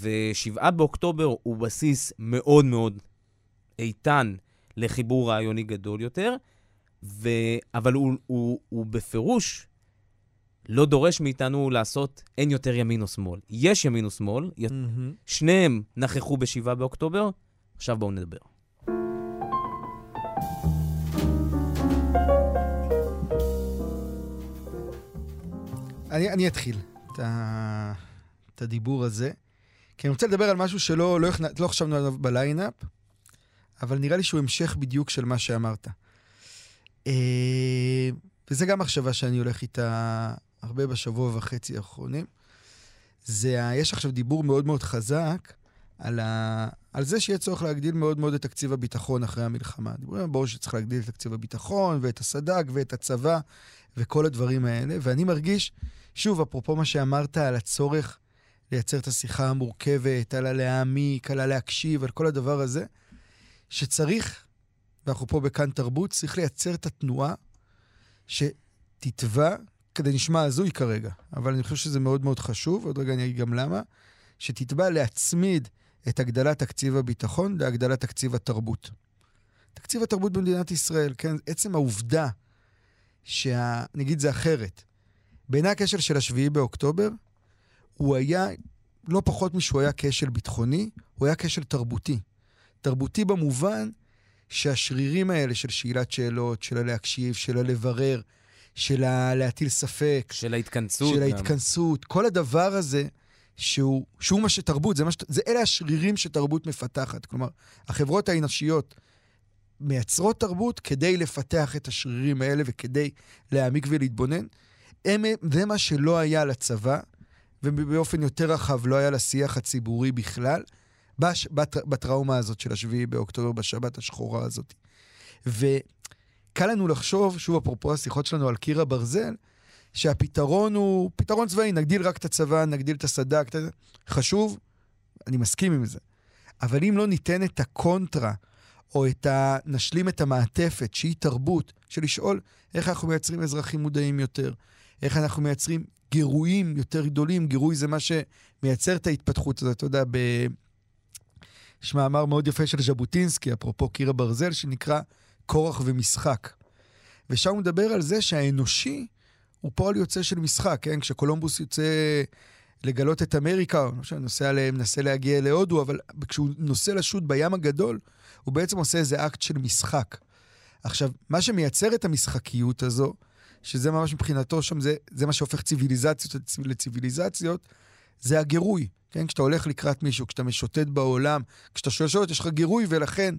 ושבעה באוקטובר הוא בסיס מאוד מאוד איתן לחיבור רעיוני גדול יותר, ו... אבל הוא, הוא, הוא בפירוש לא דורש מאיתנו לעשות אין יותר ימין או שמאל. יש ימין או שמאל. מהמם. שניהם נכחו ב-7 באוקטובר, עכשיו בואו נדבר. אני, אני אתחיל את, ה, את הדיבור הזה, כי אני רוצה לדבר על משהו שלא לא, לא חשבנו עליו בליינאפ, אבל נראה לי שהוא המשך בדיוק של מה שאמרת. אה, וזה גם מחשבה שאני הולך איתה הרבה בשבוע וחצי האחרונים. זה, ה- יש עכשיו דיבור מאוד מאוד חזק על, ה, על זה שיהיה צורך להגדיל מאוד מאוד את תקציב הביטחון אחרי המלחמה. דיברו, ברור שצריך להגדיל את תקציב הביטחון ואת הסד"כ ואת הצבא וכל הדברים האלה, ואני מרגיש, שוב, אפרופו מה שאמרת על הצורך לייצר את השיחה המורכבת, על הלהעמיק, על הלהקשיב, על כל הדבר הזה, שצריך, ואנחנו פה בכאן תרבות, צריך לייצר את התנועה שתתבע, כדי נשמע הזוי כרגע, אבל אני חושב שזה מאוד מאוד חשוב, עוד רגע אני אגיד גם למה, שתתבע להצמיד את הגדלת תקציב הביטחון להגדלת תקציב התרבות. תקציב התרבות במדינת ישראל, כן, עצם העובדה שה... נגיד זה אחרת. בעיני הכשל של השביעי באוקטובר, הוא היה לא פחות משהוא היה כשל ביטחוני, הוא היה כשל תרבותי. תרבותי במובן שהשרירים האלה של שאלת שאלות, של הלהקשיב, של הלברר, של הלהטיל ספק, של ההתכנסות של גם. ההתכנסות, כל הדבר הזה, שהוא, שהוא מה שתרבות, זה מה ש... זה אלה השרירים שתרבות מפתחת. כלומר, החברות האנושיות מייצרות תרבות כדי לפתח את השרירים האלה וכדי להעמיק ולהתבונן. הם, זה מה שלא היה לצבא, ובאופן יותר רחב לא היה לשיח הציבורי בכלל, בש, בת, בטראומה הזאת של השביעי באוקטובר, בשבת השחורה הזאת. וקל לנו לחשוב, שוב, אפרופו השיחות שלנו על קיר הברזל, שהפתרון הוא פתרון צבאי, נגדיל רק את הצבא, נגדיל את הסד"כ. חשוב, אני מסכים עם זה. אבל אם לא ניתן את הקונטרה, או את ה... נשלים את המעטפת, שהיא תרבות, של לשאול איך אנחנו מייצרים אזרחים מודעים יותר, איך אנחנו מייצרים גירויים יותר גדולים, גירוי זה מה שמייצר את ההתפתחות הזאת, אתה יודע, ב... יש מאמר מאוד יפה של ז'בוטינסקי, אפרופו קיר הברזל, שנקרא כורח ומשחק. ושם הוא מדבר על זה שהאנושי הוא פועל יוצא של משחק, כן? כשקולומבוס יוצא לגלות את אמריקה, או שנוסע, ל- מנסה להגיע להודו, אבל כשהוא נוסע לשוט בים הגדול, הוא בעצם עושה איזה אקט של משחק. עכשיו, מה שמייצר את המשחקיות הזו, שזה ממש מבחינתו שם, זה, זה מה שהופך ציוויליזציות לציוויליזציות, זה הגירוי. כן? כשאתה הולך לקראת מישהו, כשאתה משוטט בעולם, כשאתה שואל שאלות, יש לך גירוי, ולכן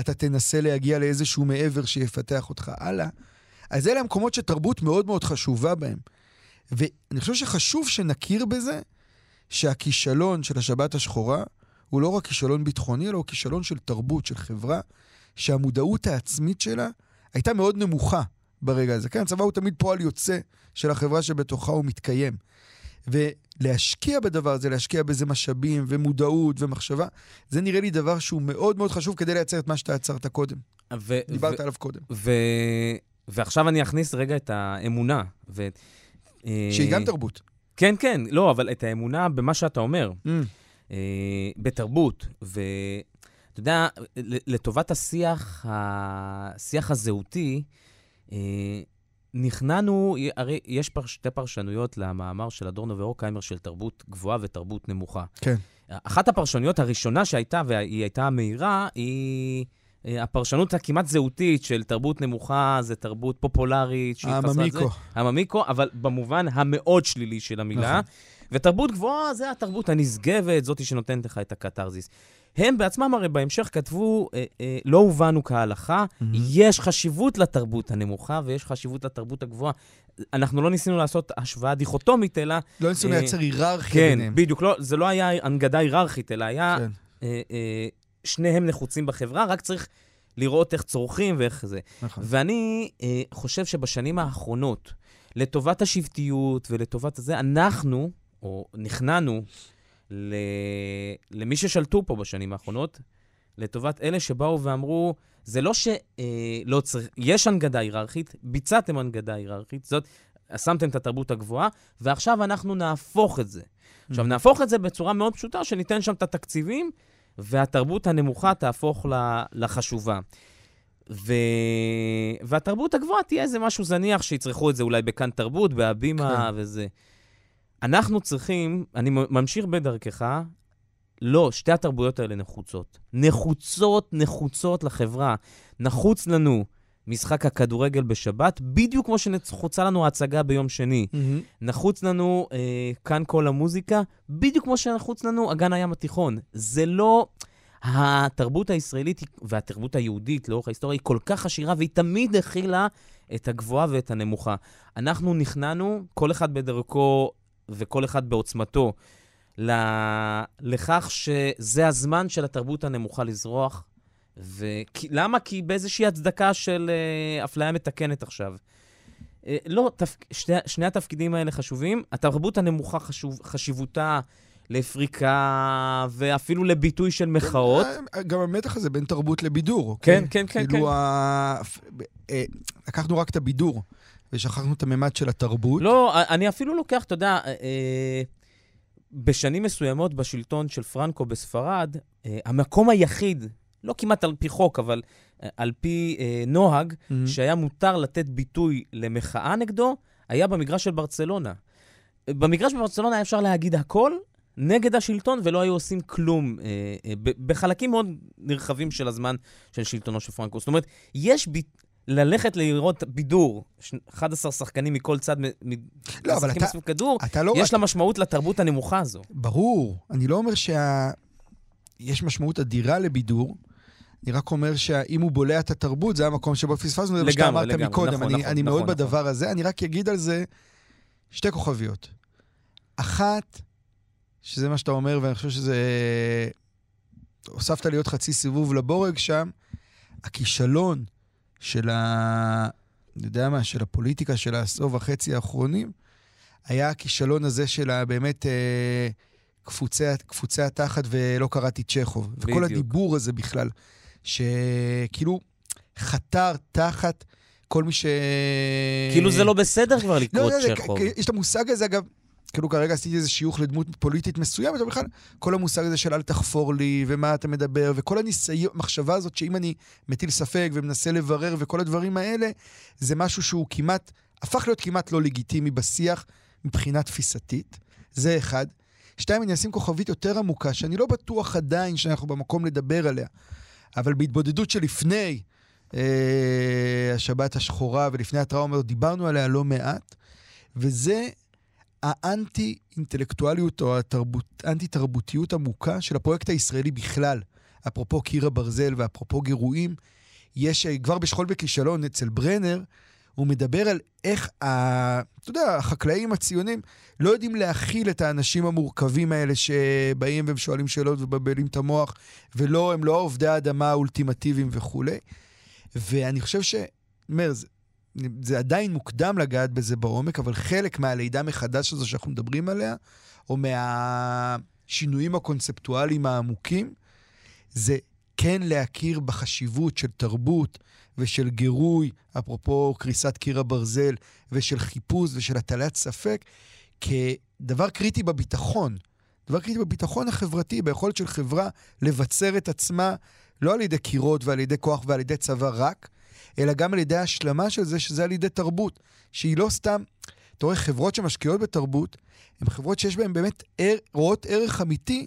אתה תנסה להגיע לאיזשהו מעבר שיפתח אותך הלאה. אז אלה המקומות שתרבות מאוד מאוד חשובה בהם. ואני חושב שחשוב שנכיר בזה שהכישלון של השבת השחורה הוא לא רק כישלון ביטחוני, אלא הוא כישלון של תרבות, של חברה, שהמודעות העצמית שלה הייתה מאוד נמוכה ברגע הזה. כן, הצבא הוא תמיד פועל יוצא של החברה שבתוכה הוא מתקיים. ולהשקיע בדבר הזה, להשקיע בזה משאבים ומודעות ומחשבה, זה נראה לי דבר שהוא מאוד מאוד חשוב כדי לייצר את מה שאתה עצרת קודם. ו- דיברת ו- עליו קודם. ו... ועכשיו אני אכניס רגע את האמונה. ו... אה, שהיא גם תרבות. כן, כן, לא, אבל את האמונה במה שאתה אומר, Mm. אה, בתרבות. ואתה יודע, לטובת השיח, השיח הזהותי, אה, נכנענו, הרי יש פר, שתי פרשנויות למאמר של אדורנו ואורקהיימר של תרבות גבוהה ותרבות נמוכה. כן. אחת הפרשנויות הראשונה שהייתה, והיא הייתה מהירה, היא אה, הפרשנות הכמעט זהותית של תרבות נמוכה זה תרבות פופולרית. הממיקו. הממיקו, אבל במובן המאוד שלילי של המילה. נכון. ותרבות גבוהה זה התרבות הנשגבת, זאתי שנותנת לך את הקתרזיס. הם בעצמם הרי בהמשך כתבו, אה, אה, לא הובנו כהלכה, יש חשיבות לתרבות הנמוכה ויש חשיבות לתרבות הגבוהה. אנחנו לא ניסינו לעשות השוואה דיכוטומית, אלא... לא ניסו אה, לייצר היררכיה כן, ביניהם. בדיוק, לא, זה לא היה הנגדה היררכית, אלא היה כן. אה, אה, שניהם נחוצים בחברה, רק צריך לראות איך צורכים ואיך זה. נכון. ואני אה, חושב שבשנים האחרונות, לטובת השבטיות ולטובת זה, אנחנו, או נכנענו. למי ששלטו פה בשנים האחרונות, לטובת אלה שבאו ואמרו, זה לא שלא אה, לא צריך, יש הנגדה היררכית, ביצעתם הנגדה היררכית, זאת, שמתם את התרבות הגבוהה, ועכשיו אנחנו נהפוך את זה. עכשיו, נהפוך את זה בצורה מאוד פשוטה, שניתן שם את התקציבים, והתרבות הנמוכה תהפוך ל- לחשובה. ו... והתרבות הגבוהה תהיה איזה משהו זניח שיצרכו את זה אולי בכאן תרבות, בהבימה כן. וזה. אנחנו צריכים, אני ממשיך בדרכך, לא, שתי התרבויות האלה נחוצות. נחוצות, נחוצות לחברה. נחוץ לנו משחק הכדורגל בשבת, בדיוק כמו שנחוצה לנו ההצגה ביום שני. מהמם. נחוץ לנו אה, כאן כל המוזיקה, בדיוק כמו שנחוץ לנו אגן הים התיכון. זה לא... התרבות הישראלית והתרבות היהודית לאורך ההיסטוריה היא כל כך עשירה, והיא תמיד הכילה את הגבוהה ואת הנמוכה. אנחנו נכנענו, כל אחד בדרכו וכל אחד בעוצמתו, ל- לכך שזה הזמן של התרבות הנמוכה לזרוח. וכי, למה? כי באיזושהי הצדקה של אה, אפליה מתקנת עכשיו. אה, לא, תפ... שני, שני התפקידים האלה חשובים. התרבות הנמוכה חשוב, חשיבותה לפריקה ואפילו לביטוי של מחאות. אה, גם המתח הזה בין תרבות לבידור. כן, אוקיי? כן, כן, כאילו, כן. ה- לקחנו רק את הבידור, ושכחנו את הממד של התרבות. לא, אני אפילו לוקח, אתה יודע, אה, אה, בשנים מסוימות בשלטון של פרנקו בספרד, אה, המקום היחיד, לא כמעט על פי חוק, אבל אה, על פי אה, נוהג, מהמם. שהיה מותר לתת ביטוי למחאה נגדו, היה במגרש של ברצלונה. במגרש בברצלונה היה אפשר להגיד הכל נגד השלטון, ולא היו עושים כלום אה, אה, בחלקים מאוד נרחבים של הזמן של שלטונו של פרנקו. זאת אומרת, יש ב... ללכת לראות בידור, ש- 11 שחקנים מכל צד לא, משחקים אתה- סביב כדור, אתה לא... יש לה משמעות לתרבות הנמוכה הזו. ברור. אני לא אומר שה... יש משמעות אדירה לבידור. אני רק אומר שאם הוא בולע את התרבות, זה המקום שבו פספסנו, זה מה שאתה אמרת לגמרי, מקודם. נכון, אני, נכון, אני נכון, מאוד נכון. בדבר הזה. אני רק אגיד על זה שתי כוכביות. אחת, שזה מה שאתה אומר, ואני חושב שזה... הוספת להיות חצי סיבוב לבורג שם, הכישלון של ה... אני יודע מה, של הפוליטיקה של העשור וחצי האחרונים, היה הכישלון הזה של ה- באמת אה, קפוצי, קפוצי התחת ולא קראתי צ'כוב. וכל בדיוק. הדיבור הזה בכלל, שכאילו חתר תחת כל מי ש... כאילו זה לא בסדר כבר לא, לקרוא לא, צ'כוב. יש את המושג הזה, אגב, כאילו כרגע עשיתי איזה שיוך לדמות פוליטית מסוימת, אבל בכלל, כל המושג הזה של אל תחפור לי, ומה אתה מדבר, וכל המחשבה הזאת שאם אני מטיל ספק ומנסה לברר וכל הדברים האלה, זה משהו שהוא כמעט, הפך להיות כמעט לא לגיטימי בשיח מבחינה תפיסתית. זה אחד. שתיים, אני אשים כוכבית יותר עמוקה, שאני לא בטוח עדיין שאנחנו במקום לדבר עליה, אבל בהתבודדות שלפני אה, השבת השחורה ולפני הטראומה, דיברנו עליה לא מעט, וזה האנטי-אינטלקטואליות או האנטי-תרבותיות עמוקה של הפרויקט הישראלי בכלל. אפרופו קיר הברזל ואפרופו גירויים, יש אה, כבר בשכול וכישלון אצל ברנר, הוא מדבר על איך, ה, אתה יודע, החקלאים הציונים לא יודעים להכיל את האנשים המורכבים האלה שבאים והם שואלים שאלות ומבלבלים את המוח, ולא, הם לא עובדי האדמה האולטימטיביים וכולי. ואני חושב ש... אומר, זה, עדיין מוקדם לגעת בזה בעומק, אבל חלק מהלידה מחדש הזו שאנחנו מדברים עליה, או מהשינויים הקונספטואליים העמוקים, זה כן להכיר בחשיבות של תרבות ושל גירוי, אפרופו קריסת קיר הברזל, ושל חיפוש ושל הטלת ספק, כדבר קריטי בביטחון. דבר קריטי בביטחון החברתי, ביכולת של חברה לבצר את עצמה, לא על ידי קירות ועל ידי כוח ועל ידי צבא רק, אלא גם על ידי השלמה של זה, שזה על ידי תרבות, שהיא לא סתם... אתה רואה, חברות שמשקיעות בתרבות, הן חברות שיש בהן באמת ער, רואות ערך אמיתי,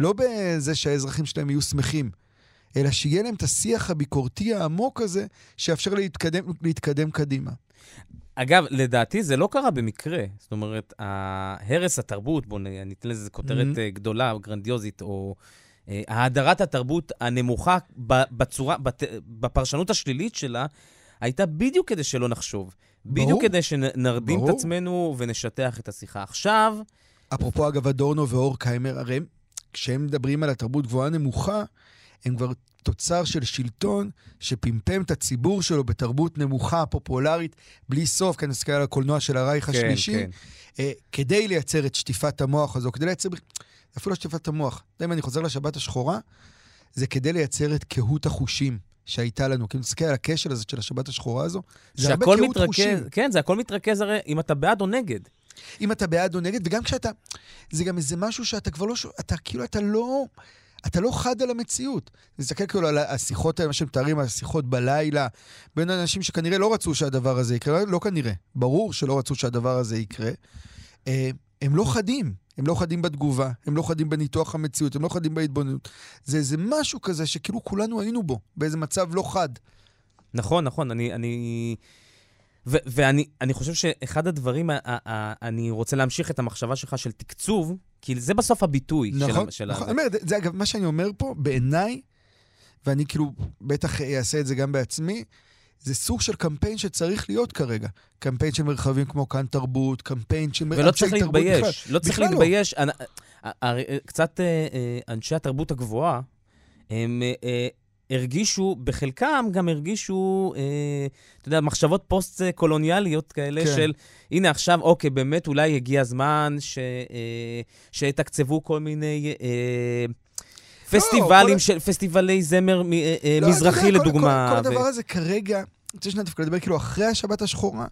לא בזה שהאזרחים שלהם יהיו שמחים, אלא שיהיה להם את השיח הביקורתי העמוק הזה, שיאפשר להתקדם, להתקדם קדימה. אגב, לדעתי זה לא קרה במקרה. זאת אומרת, הרס התרבות, בואו ניתן לזה כותרת Mhm. אה, גדולה גרנדיוזית, או האדרת התרבות הנמוכה בצורה, בפרשנות השלילית שלה, הייתה בדיוק כדי שלא נחשוב. בדיוק ברור. כדי שנרדים את ברור. עצמנו ונשטח את השיחה. עכשיו, אפרופו, אגב, אדורנו ואורקהיימר, הרי הם- כשהם מדברים על התרבות גבוהה נמוכה, הם כבר תוצר של שלטון שפמפם את הציבור שלו בתרבות נמוכה, פופולרית, בלי סוף, כי אני מסתכל על הקולנוע של הרייך כן, השלישי, כן. אה, כדי לייצר את שטיפת המוח הזו, כדי לייצר, אפילו שטיפת המוח, אתה יודע, אם אני חוזר לשבת השחורה, זה כדי לייצר את קהות החושים שהייתה לנו. כי אם תסתכל על הכשל הזה של השבת השחורה הזו, זה הרבה קהות מתרכז, חושים. כן, זה הכל מתרכז הרי אם אתה בעד או נגד. אם אתה בעד או נגד, וגם כשאתה... זה גם איזה משהו שאתה כבר לא... אתה כאילו, אתה לא... אתה לא חד על המציאות. תסתכל כאילו על השיחות האלה, מה שמתארים, השיחות בלילה, בין אנשים שכנראה לא רצו שהדבר הזה יקרה, לא כנראה, ברור שלא רצו שהדבר הזה יקרה. אה, הם לא חדים, הם לא חדים בתגובה, הם לא חדים בניתוח המציאות, הם לא חדים בהתבוננות. זה איזה משהו כזה שכאילו כולנו היינו בו, באיזה מצב לא חד. נכון, נכון, אני... אני... ו- ואני אני חושב שאחד הדברים, אני רוצה להמשיך את המחשבה שלך של תקצוב, כי זה בסוף הביטוי נכון, של נכון. אומר, זה- זה אגב, מה שאני אומר פה, בעיניי, ואני כאילו בטח אעשה את זה גם בעצמי, זה סוג של קמפיין שצריך להיות כרגע. קמפיין של מרחבים כמו כאן תרבות, קמפיין של ולא צריך תרבות להתבייש, בכלל. לא צריך בכלל לא. להתבייש. אנ- ה- הרי, אה, קצת אנשי התרבות הגבוהה, הם הרגישו, בחלקם גם הרגישו, אתה יודע, מחשבות פוסט-קולוניאליות כאלה כן. של, הנה עכשיו, אוקיי, באמת אולי הגיע הזמן ש, שיתקצבו כל מיני... פסטיבלים כל- של, פסטיבלי זמר אה, אה, לא, מזרחי לדוגמה. כל, הדבר הזה כרגע, אני רוצה שנייה דווקא לדבר כאילו אחרי השבת השחורה,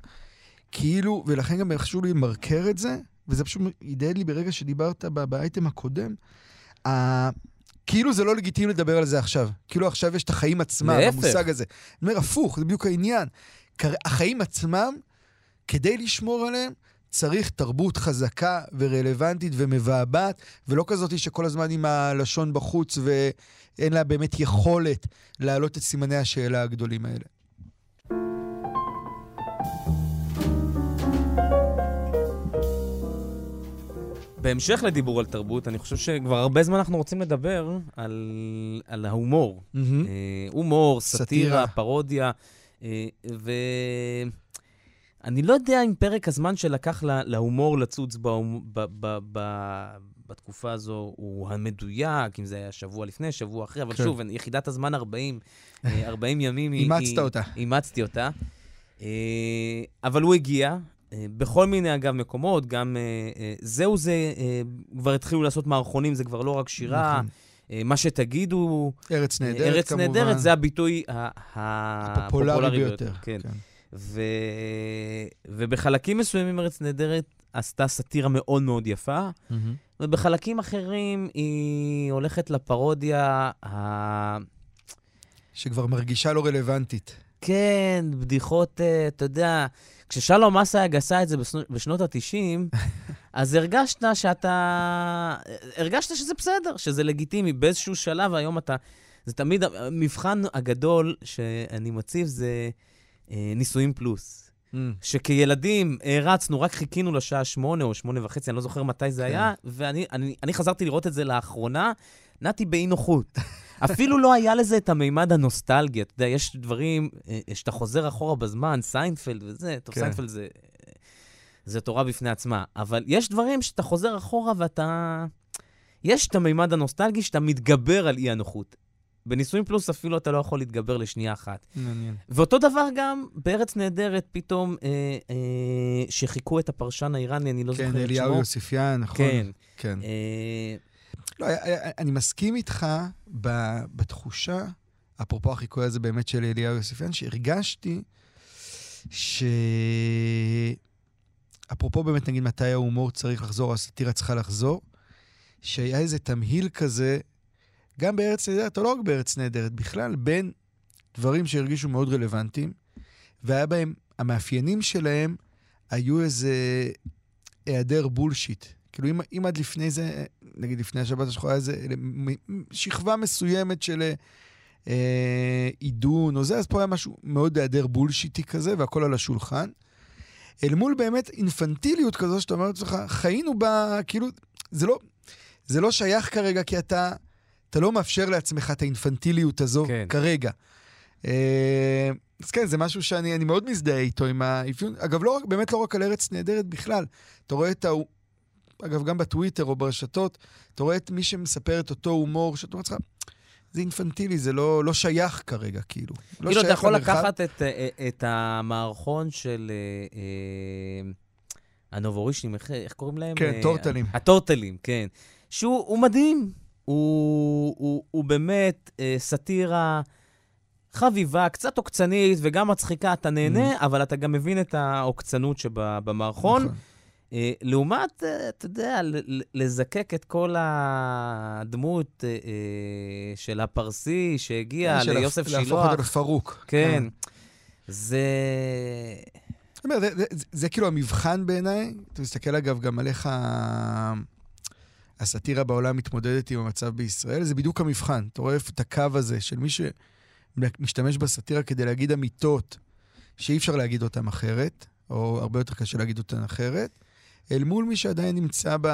כאילו, ולכן גם חשוב לי למרקר את זה, וזה פשוט הדהד לי ברגע שדיברת באייטם הקודם. כאילו זה לא לגיטימי לדבר על זה עכשיו. כאילו עכשיו יש את החיים עצמם, להפך. המושג הזה. אני אומר, הפוך, זה בדיוק העניין. החיים עצמם, כדי לשמור עליהם, צריך תרבות חזקה ורלוונטית ומבעבעת, ולא כזאת שכל הזמן עם הלשון בחוץ ואין לה באמת יכולת להעלות את סימני השאלה הגדולים האלה. בהמשך לדיבור על תרבות, אני חושב שכבר הרבה זמן אנחנו רוצים לדבר על, על ההומור. אה, הומור, סאטירה. פרודיה, אה, ואני לא יודע אם פרק הזמן שלקח לה- להומור לצוץ בהומ- ב- ב- ב- בתקופה הזו הוא המדויק, אם זה היה שבוע לפני, שבוע אחרי, אבל כן. שוב, יחידת הזמן 40, אה, 40 ימים היא... אימצת אותה. אימצתי אותה. אה, אבל הוא הגיע, אה, בכל מיני, אגב, מקומות, גם אה, אה, זהו זה, אה, כבר התחילו לעשות מערכונים, זה כבר לא רק שירה. נכון. אה, מה שתגידו, ארץ אה, נהדרת, ארץ כמובן. נהדרת, זה הביטוי הפופולרי ביותר. כן. כן. ו... ובחלקים מסוימים ארץ נהדרת עשתה סאטירה מאוד מאוד יפה, ובחלקים אחרים היא הולכת לפרודיה ה... שכבר מרגישה לא רלוונטית. כן, בדיחות, אה, אתה יודע, כששלום אסייג עשה את זה בשנו- בשנות ה-90, אז הרגשת שאתה... הרגשת שזה בסדר, שזה לגיטימי. באיזשהו שלב, היום אתה... זה תמיד, המבחן הגדול שאני מציב זה נישואים פלוס. שכילדים הערצנו, רק חיכינו לשעה שמונה או שמונה וחצי, אני לא זוכר מתי זה כן. היה, ואני אני, אני חזרתי לראות את זה לאחרונה, נעתי באי נוחות. אפילו לא היה לזה את המימד הנוסטלגי. אתה יודע, יש דברים אה, שאתה חוזר אחורה בזמן, סיינפלד וזה, טוב, כן. סיינפלד זה, זה תורה בפני עצמה, אבל יש דברים שאתה חוזר אחורה ואתה... יש את המימד הנוסטלגי שאתה מתגבר על אי-הנוחות. בנישואים פלוס אפילו אתה לא יכול להתגבר לשנייה אחת. מעניין. ואותו דבר גם בארץ נהדרת, פתאום אה, אה, שחיקו את הפרשן האיראני, אני לא זוכר את כן, שמו. אליהו יוסיפיאן, נכון? כן. כן. אה, לא, אני מסכים איתך בתחושה, אפרופו החיקוי הזה באמת של אליהו יוסיפיאן, שהרגשתי ש... אפרופו באמת, נגיד, מתי ההומור צריך לחזור, הסאטירה צריכה לחזור, שהיה איזה תמהיל כזה, גם בארץ נהדרת, או לא רק בארץ נהדרת, בכלל, בין דברים שהרגישו מאוד רלוונטיים, והיה בהם, המאפיינים שלהם היו איזה היעדר בולשיט. כאילו, אם, אם עד לפני זה, נגיד לפני השבת השחורה, היה איזה שכבה מסוימת של אה, עידון או זה, אז פה היה משהו מאוד היעדר בולשיטי כזה, והכל על השולחן. אל מול באמת אינפנטיליות כזו, שאתה אומר לעצמך, חיינו בה, כאילו, זה לא, זה לא שייך כרגע, כי אתה, אתה לא מאפשר לעצמך את האינפנטיליות הזו כן. כרגע. אה, אז כן, זה משהו שאני אני מאוד מזדהה איתו, עם האפיון. אגב, לא, באמת לא רק על ארץ נהדרת בכלל. אתה רואה את ה... אגב, גם בטוויטר או ברשתות, אתה רואה את מי שמספר את אותו הומור, שאתה אומר לעצמך, זה אינפנטילי, זה לא, לא שייך כרגע, כאילו. לא כאילו, אתה יכול למרחב. לקחת את, אה, את המערכון של אה, אה, הנובורישנים, איך, איך קוראים להם? כן, אה, טורטלים. הטורטלים, כן. שהוא הוא מדהים. הוא, הוא, הוא באמת אה, סאטירה חביבה, קצת עוקצנית וגם מצחיקה. אתה נהנה, אבל אתה גם מבין את העוקצנות שבמערכון. נכון. אה, לעומת, אה, אתה יודע, לזקק את כל הדמות אה, אה, של הפרסי שהגיע של ליוסף להפוך שילוח. אותו לפרוק. כן. זה... אני אומר, זה, זה, זה, זה כאילו המבחן בעיניי. אתה מסתכל אגב גם על איך ה- הסאטירה בעולם מתמודדת עם המצב בישראל, זה בדיוק המבחן. אתה רואה את הקו הזה של מי שמשתמש בסאטירה כדי להגיד אמיתות שאי אפשר להגיד אותן אחרת, או הרבה יותר קשה להגיד אותן אחרת, אל מול מי שעדיין נמצא ב...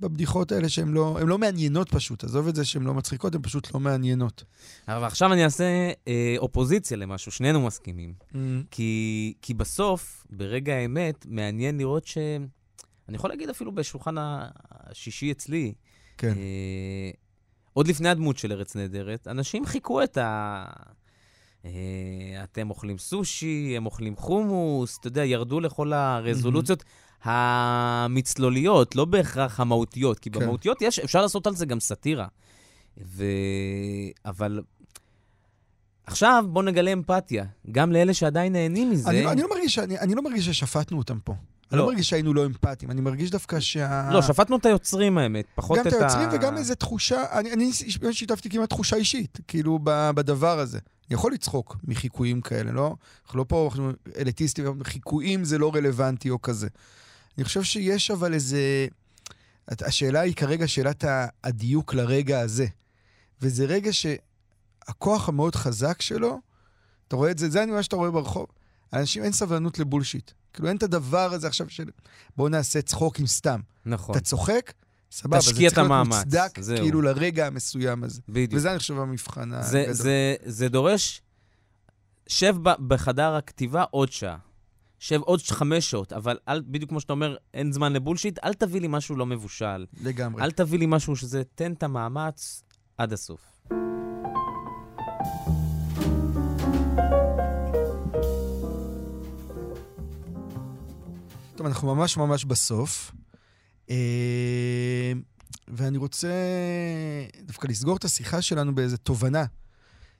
בבדיחות האלה שהן לא, לא מעניינות פשוט. עזוב את זה שהן לא מצחיקות, הן פשוט לא מעניינות. אבל עכשיו אני אעשה אה, אופוזיציה למשהו, שנינו מסכימים. כי, כי בסוף, ברגע האמת, מעניין לראות ש... אני יכול להגיד אפילו בשולחן השישי אצלי, כן. אה, עוד לפני הדמות של ארץ נהדרת, אנשים חיכו את ה... אה, אתם אוכלים סושי, הם אוכלים חומוס, אתה יודע, ירדו לכל הרזולוציות המצלוליות, לא בהכרח המהותיות, כי כן. במהותיות יש, אפשר לעשות על זה גם סאטירה. ו... אבל עכשיו בואו נגלה אמפתיה, גם לאלה שעדיין נהנים מזה. אני, אני, לא מרגיש, אני, אני לא מרגיש ששפטנו אותם פה. אני לא. לא מרגיש שהיינו לא אמפתיים, אני מרגיש דווקא שה... לא, שפטנו את היוצרים האמת, פחות את גם ה... את היוצרים וגם איזו תחושה, אני, אני שיתפתי כמעט תחושה אישית, כאילו, בדבר הזה. אני יכול לצחוק מחיקויים כאלה, לא? אנחנו לא פה אנחנו אליטיסטים, חיקויים זה לא רלוונטי או כזה. אני חושב שיש אבל איזה... השאלה היא כרגע שאלת הדיוק לרגע הזה. וזה רגע שהכוח המאוד חזק שלו, אתה רואה את זה, זה מה שאתה רואה ברחוב. אנשים אין סבלנות לבולשיט. כאילו אין את הדבר הזה עכשיו של בואו נעשה צחוק עם סתם. נכון, אתה צוחק, סבבה, זה תשקיע צריך את להיות המאמץ, מוצדק זהו. כאילו לרגע המסוים הזה. בדיוק. וזה אני חושב המבחן זה, הגדול. זה, זה דורש, שב בחדר הכתיבה עוד שעה. שב עוד חמש שעות, אבל אל, בדיוק כמו שאתה אומר, אין זמן לבולשיט, אל תביא לי משהו לא מבושל. לגמרי. אל תביא לי משהו שזה, תן את המאמץ עד הסוף. טוב, אנחנו ממש ממש בסוף. אה, ואני רוצה דווקא לסגור את השיחה שלנו באיזו תובנה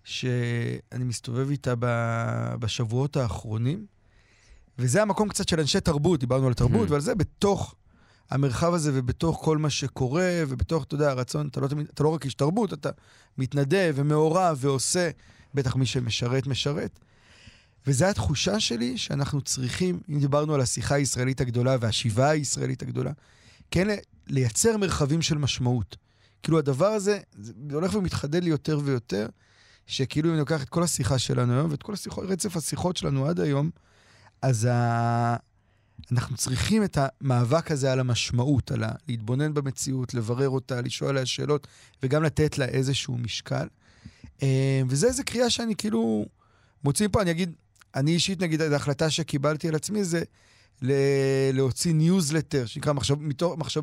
שאני מסתובב איתה בשבועות האחרונים. וזה המקום קצת של אנשי תרבות, דיברנו על תרבות, Mhm. ועל זה בתוך המרחב הזה ובתוך כל מה שקורה, ובתוך, אתה יודע, הרצון, אתה לא, אתה לא רק איש תרבות, אתה מתנדב ומעורב ועושה, בטח מי שמשרת, משרת. וזו התחושה שלי שאנחנו צריכים, אם דיברנו על השיחה הישראלית הגדולה והשיבה הישראלית הגדולה, כן לייצר מרחבים של משמעות. כאילו הדבר הזה, זה הולך ומתחדד לי יותר ויותר, שכאילו אם אני לוקח את כל השיחה שלנו היום ואת כל השיחות, רצף השיחות שלנו עד היום, אז ה... אנחנו צריכים את המאבק הזה על המשמעות, על ה... להתבונן במציאות, לברר אותה, לשאול עליה שאלות, וגם לתת לה איזשהו משקל. אה, וזה איזו קריאה שאני כאילו מוציא פה, אני אגיד, אני אישית, נגיד, ההחלטה שקיבלתי על עצמי זה ל- להוציא ניוזלטר, שנקרא מחשב, מתוך, מחשב,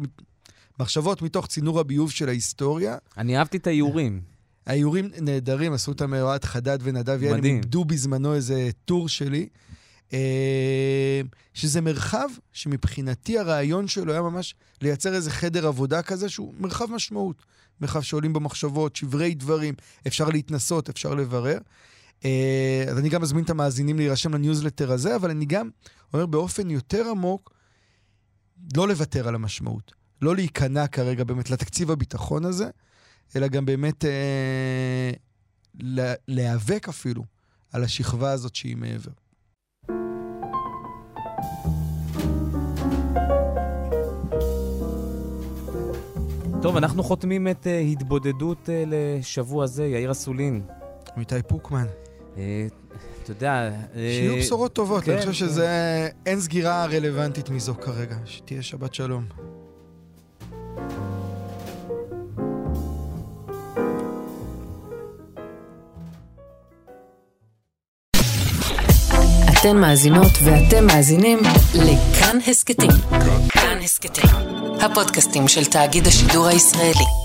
מחשבות מתוך צינור הביוב של ההיסטוריה. אני אהבתי את האיורים. האיורים נהדרים, עשו אותם אוהד חדד ונדב יעל, הם. עיבדו בזמנו איזה טור שלי. אה, שזה מרחב שמבחינתי הרעיון שלו היה ממש לייצר איזה חדר עבודה כזה שהוא מרחב משמעות. מרחב שעולים בו מחשבות, שברי דברים, אפשר להתנסות, אפשר לברר. אה, אז אני גם מזמין את המאזינים להירשם לניוזלטר הזה, אבל אני גם אומר באופן יותר עמוק, לא לוותר על המשמעות. לא להיכנע כרגע באמת לתקציב הביטחון הזה, אלא גם באמת אה, לה- להיאבק אפילו על השכבה הזאת שהיא מעבר. טוב, אנחנו חותמים את uh, התבודדות uh, לשבוע זה, יאיר אסולין. עמיתי פוקמן, אתה יודע... אה, שיהיו בשורות טובות, כן, אני חושב כן. שזה... אין סגירה רלוונטית מזו כרגע. שתהיה שבת שלום. אתן מאזינות ואתם מאזינים לכאן הסכתים. כאן הסכתים, הפודקאסטים של תאגיד השידור הישראלי.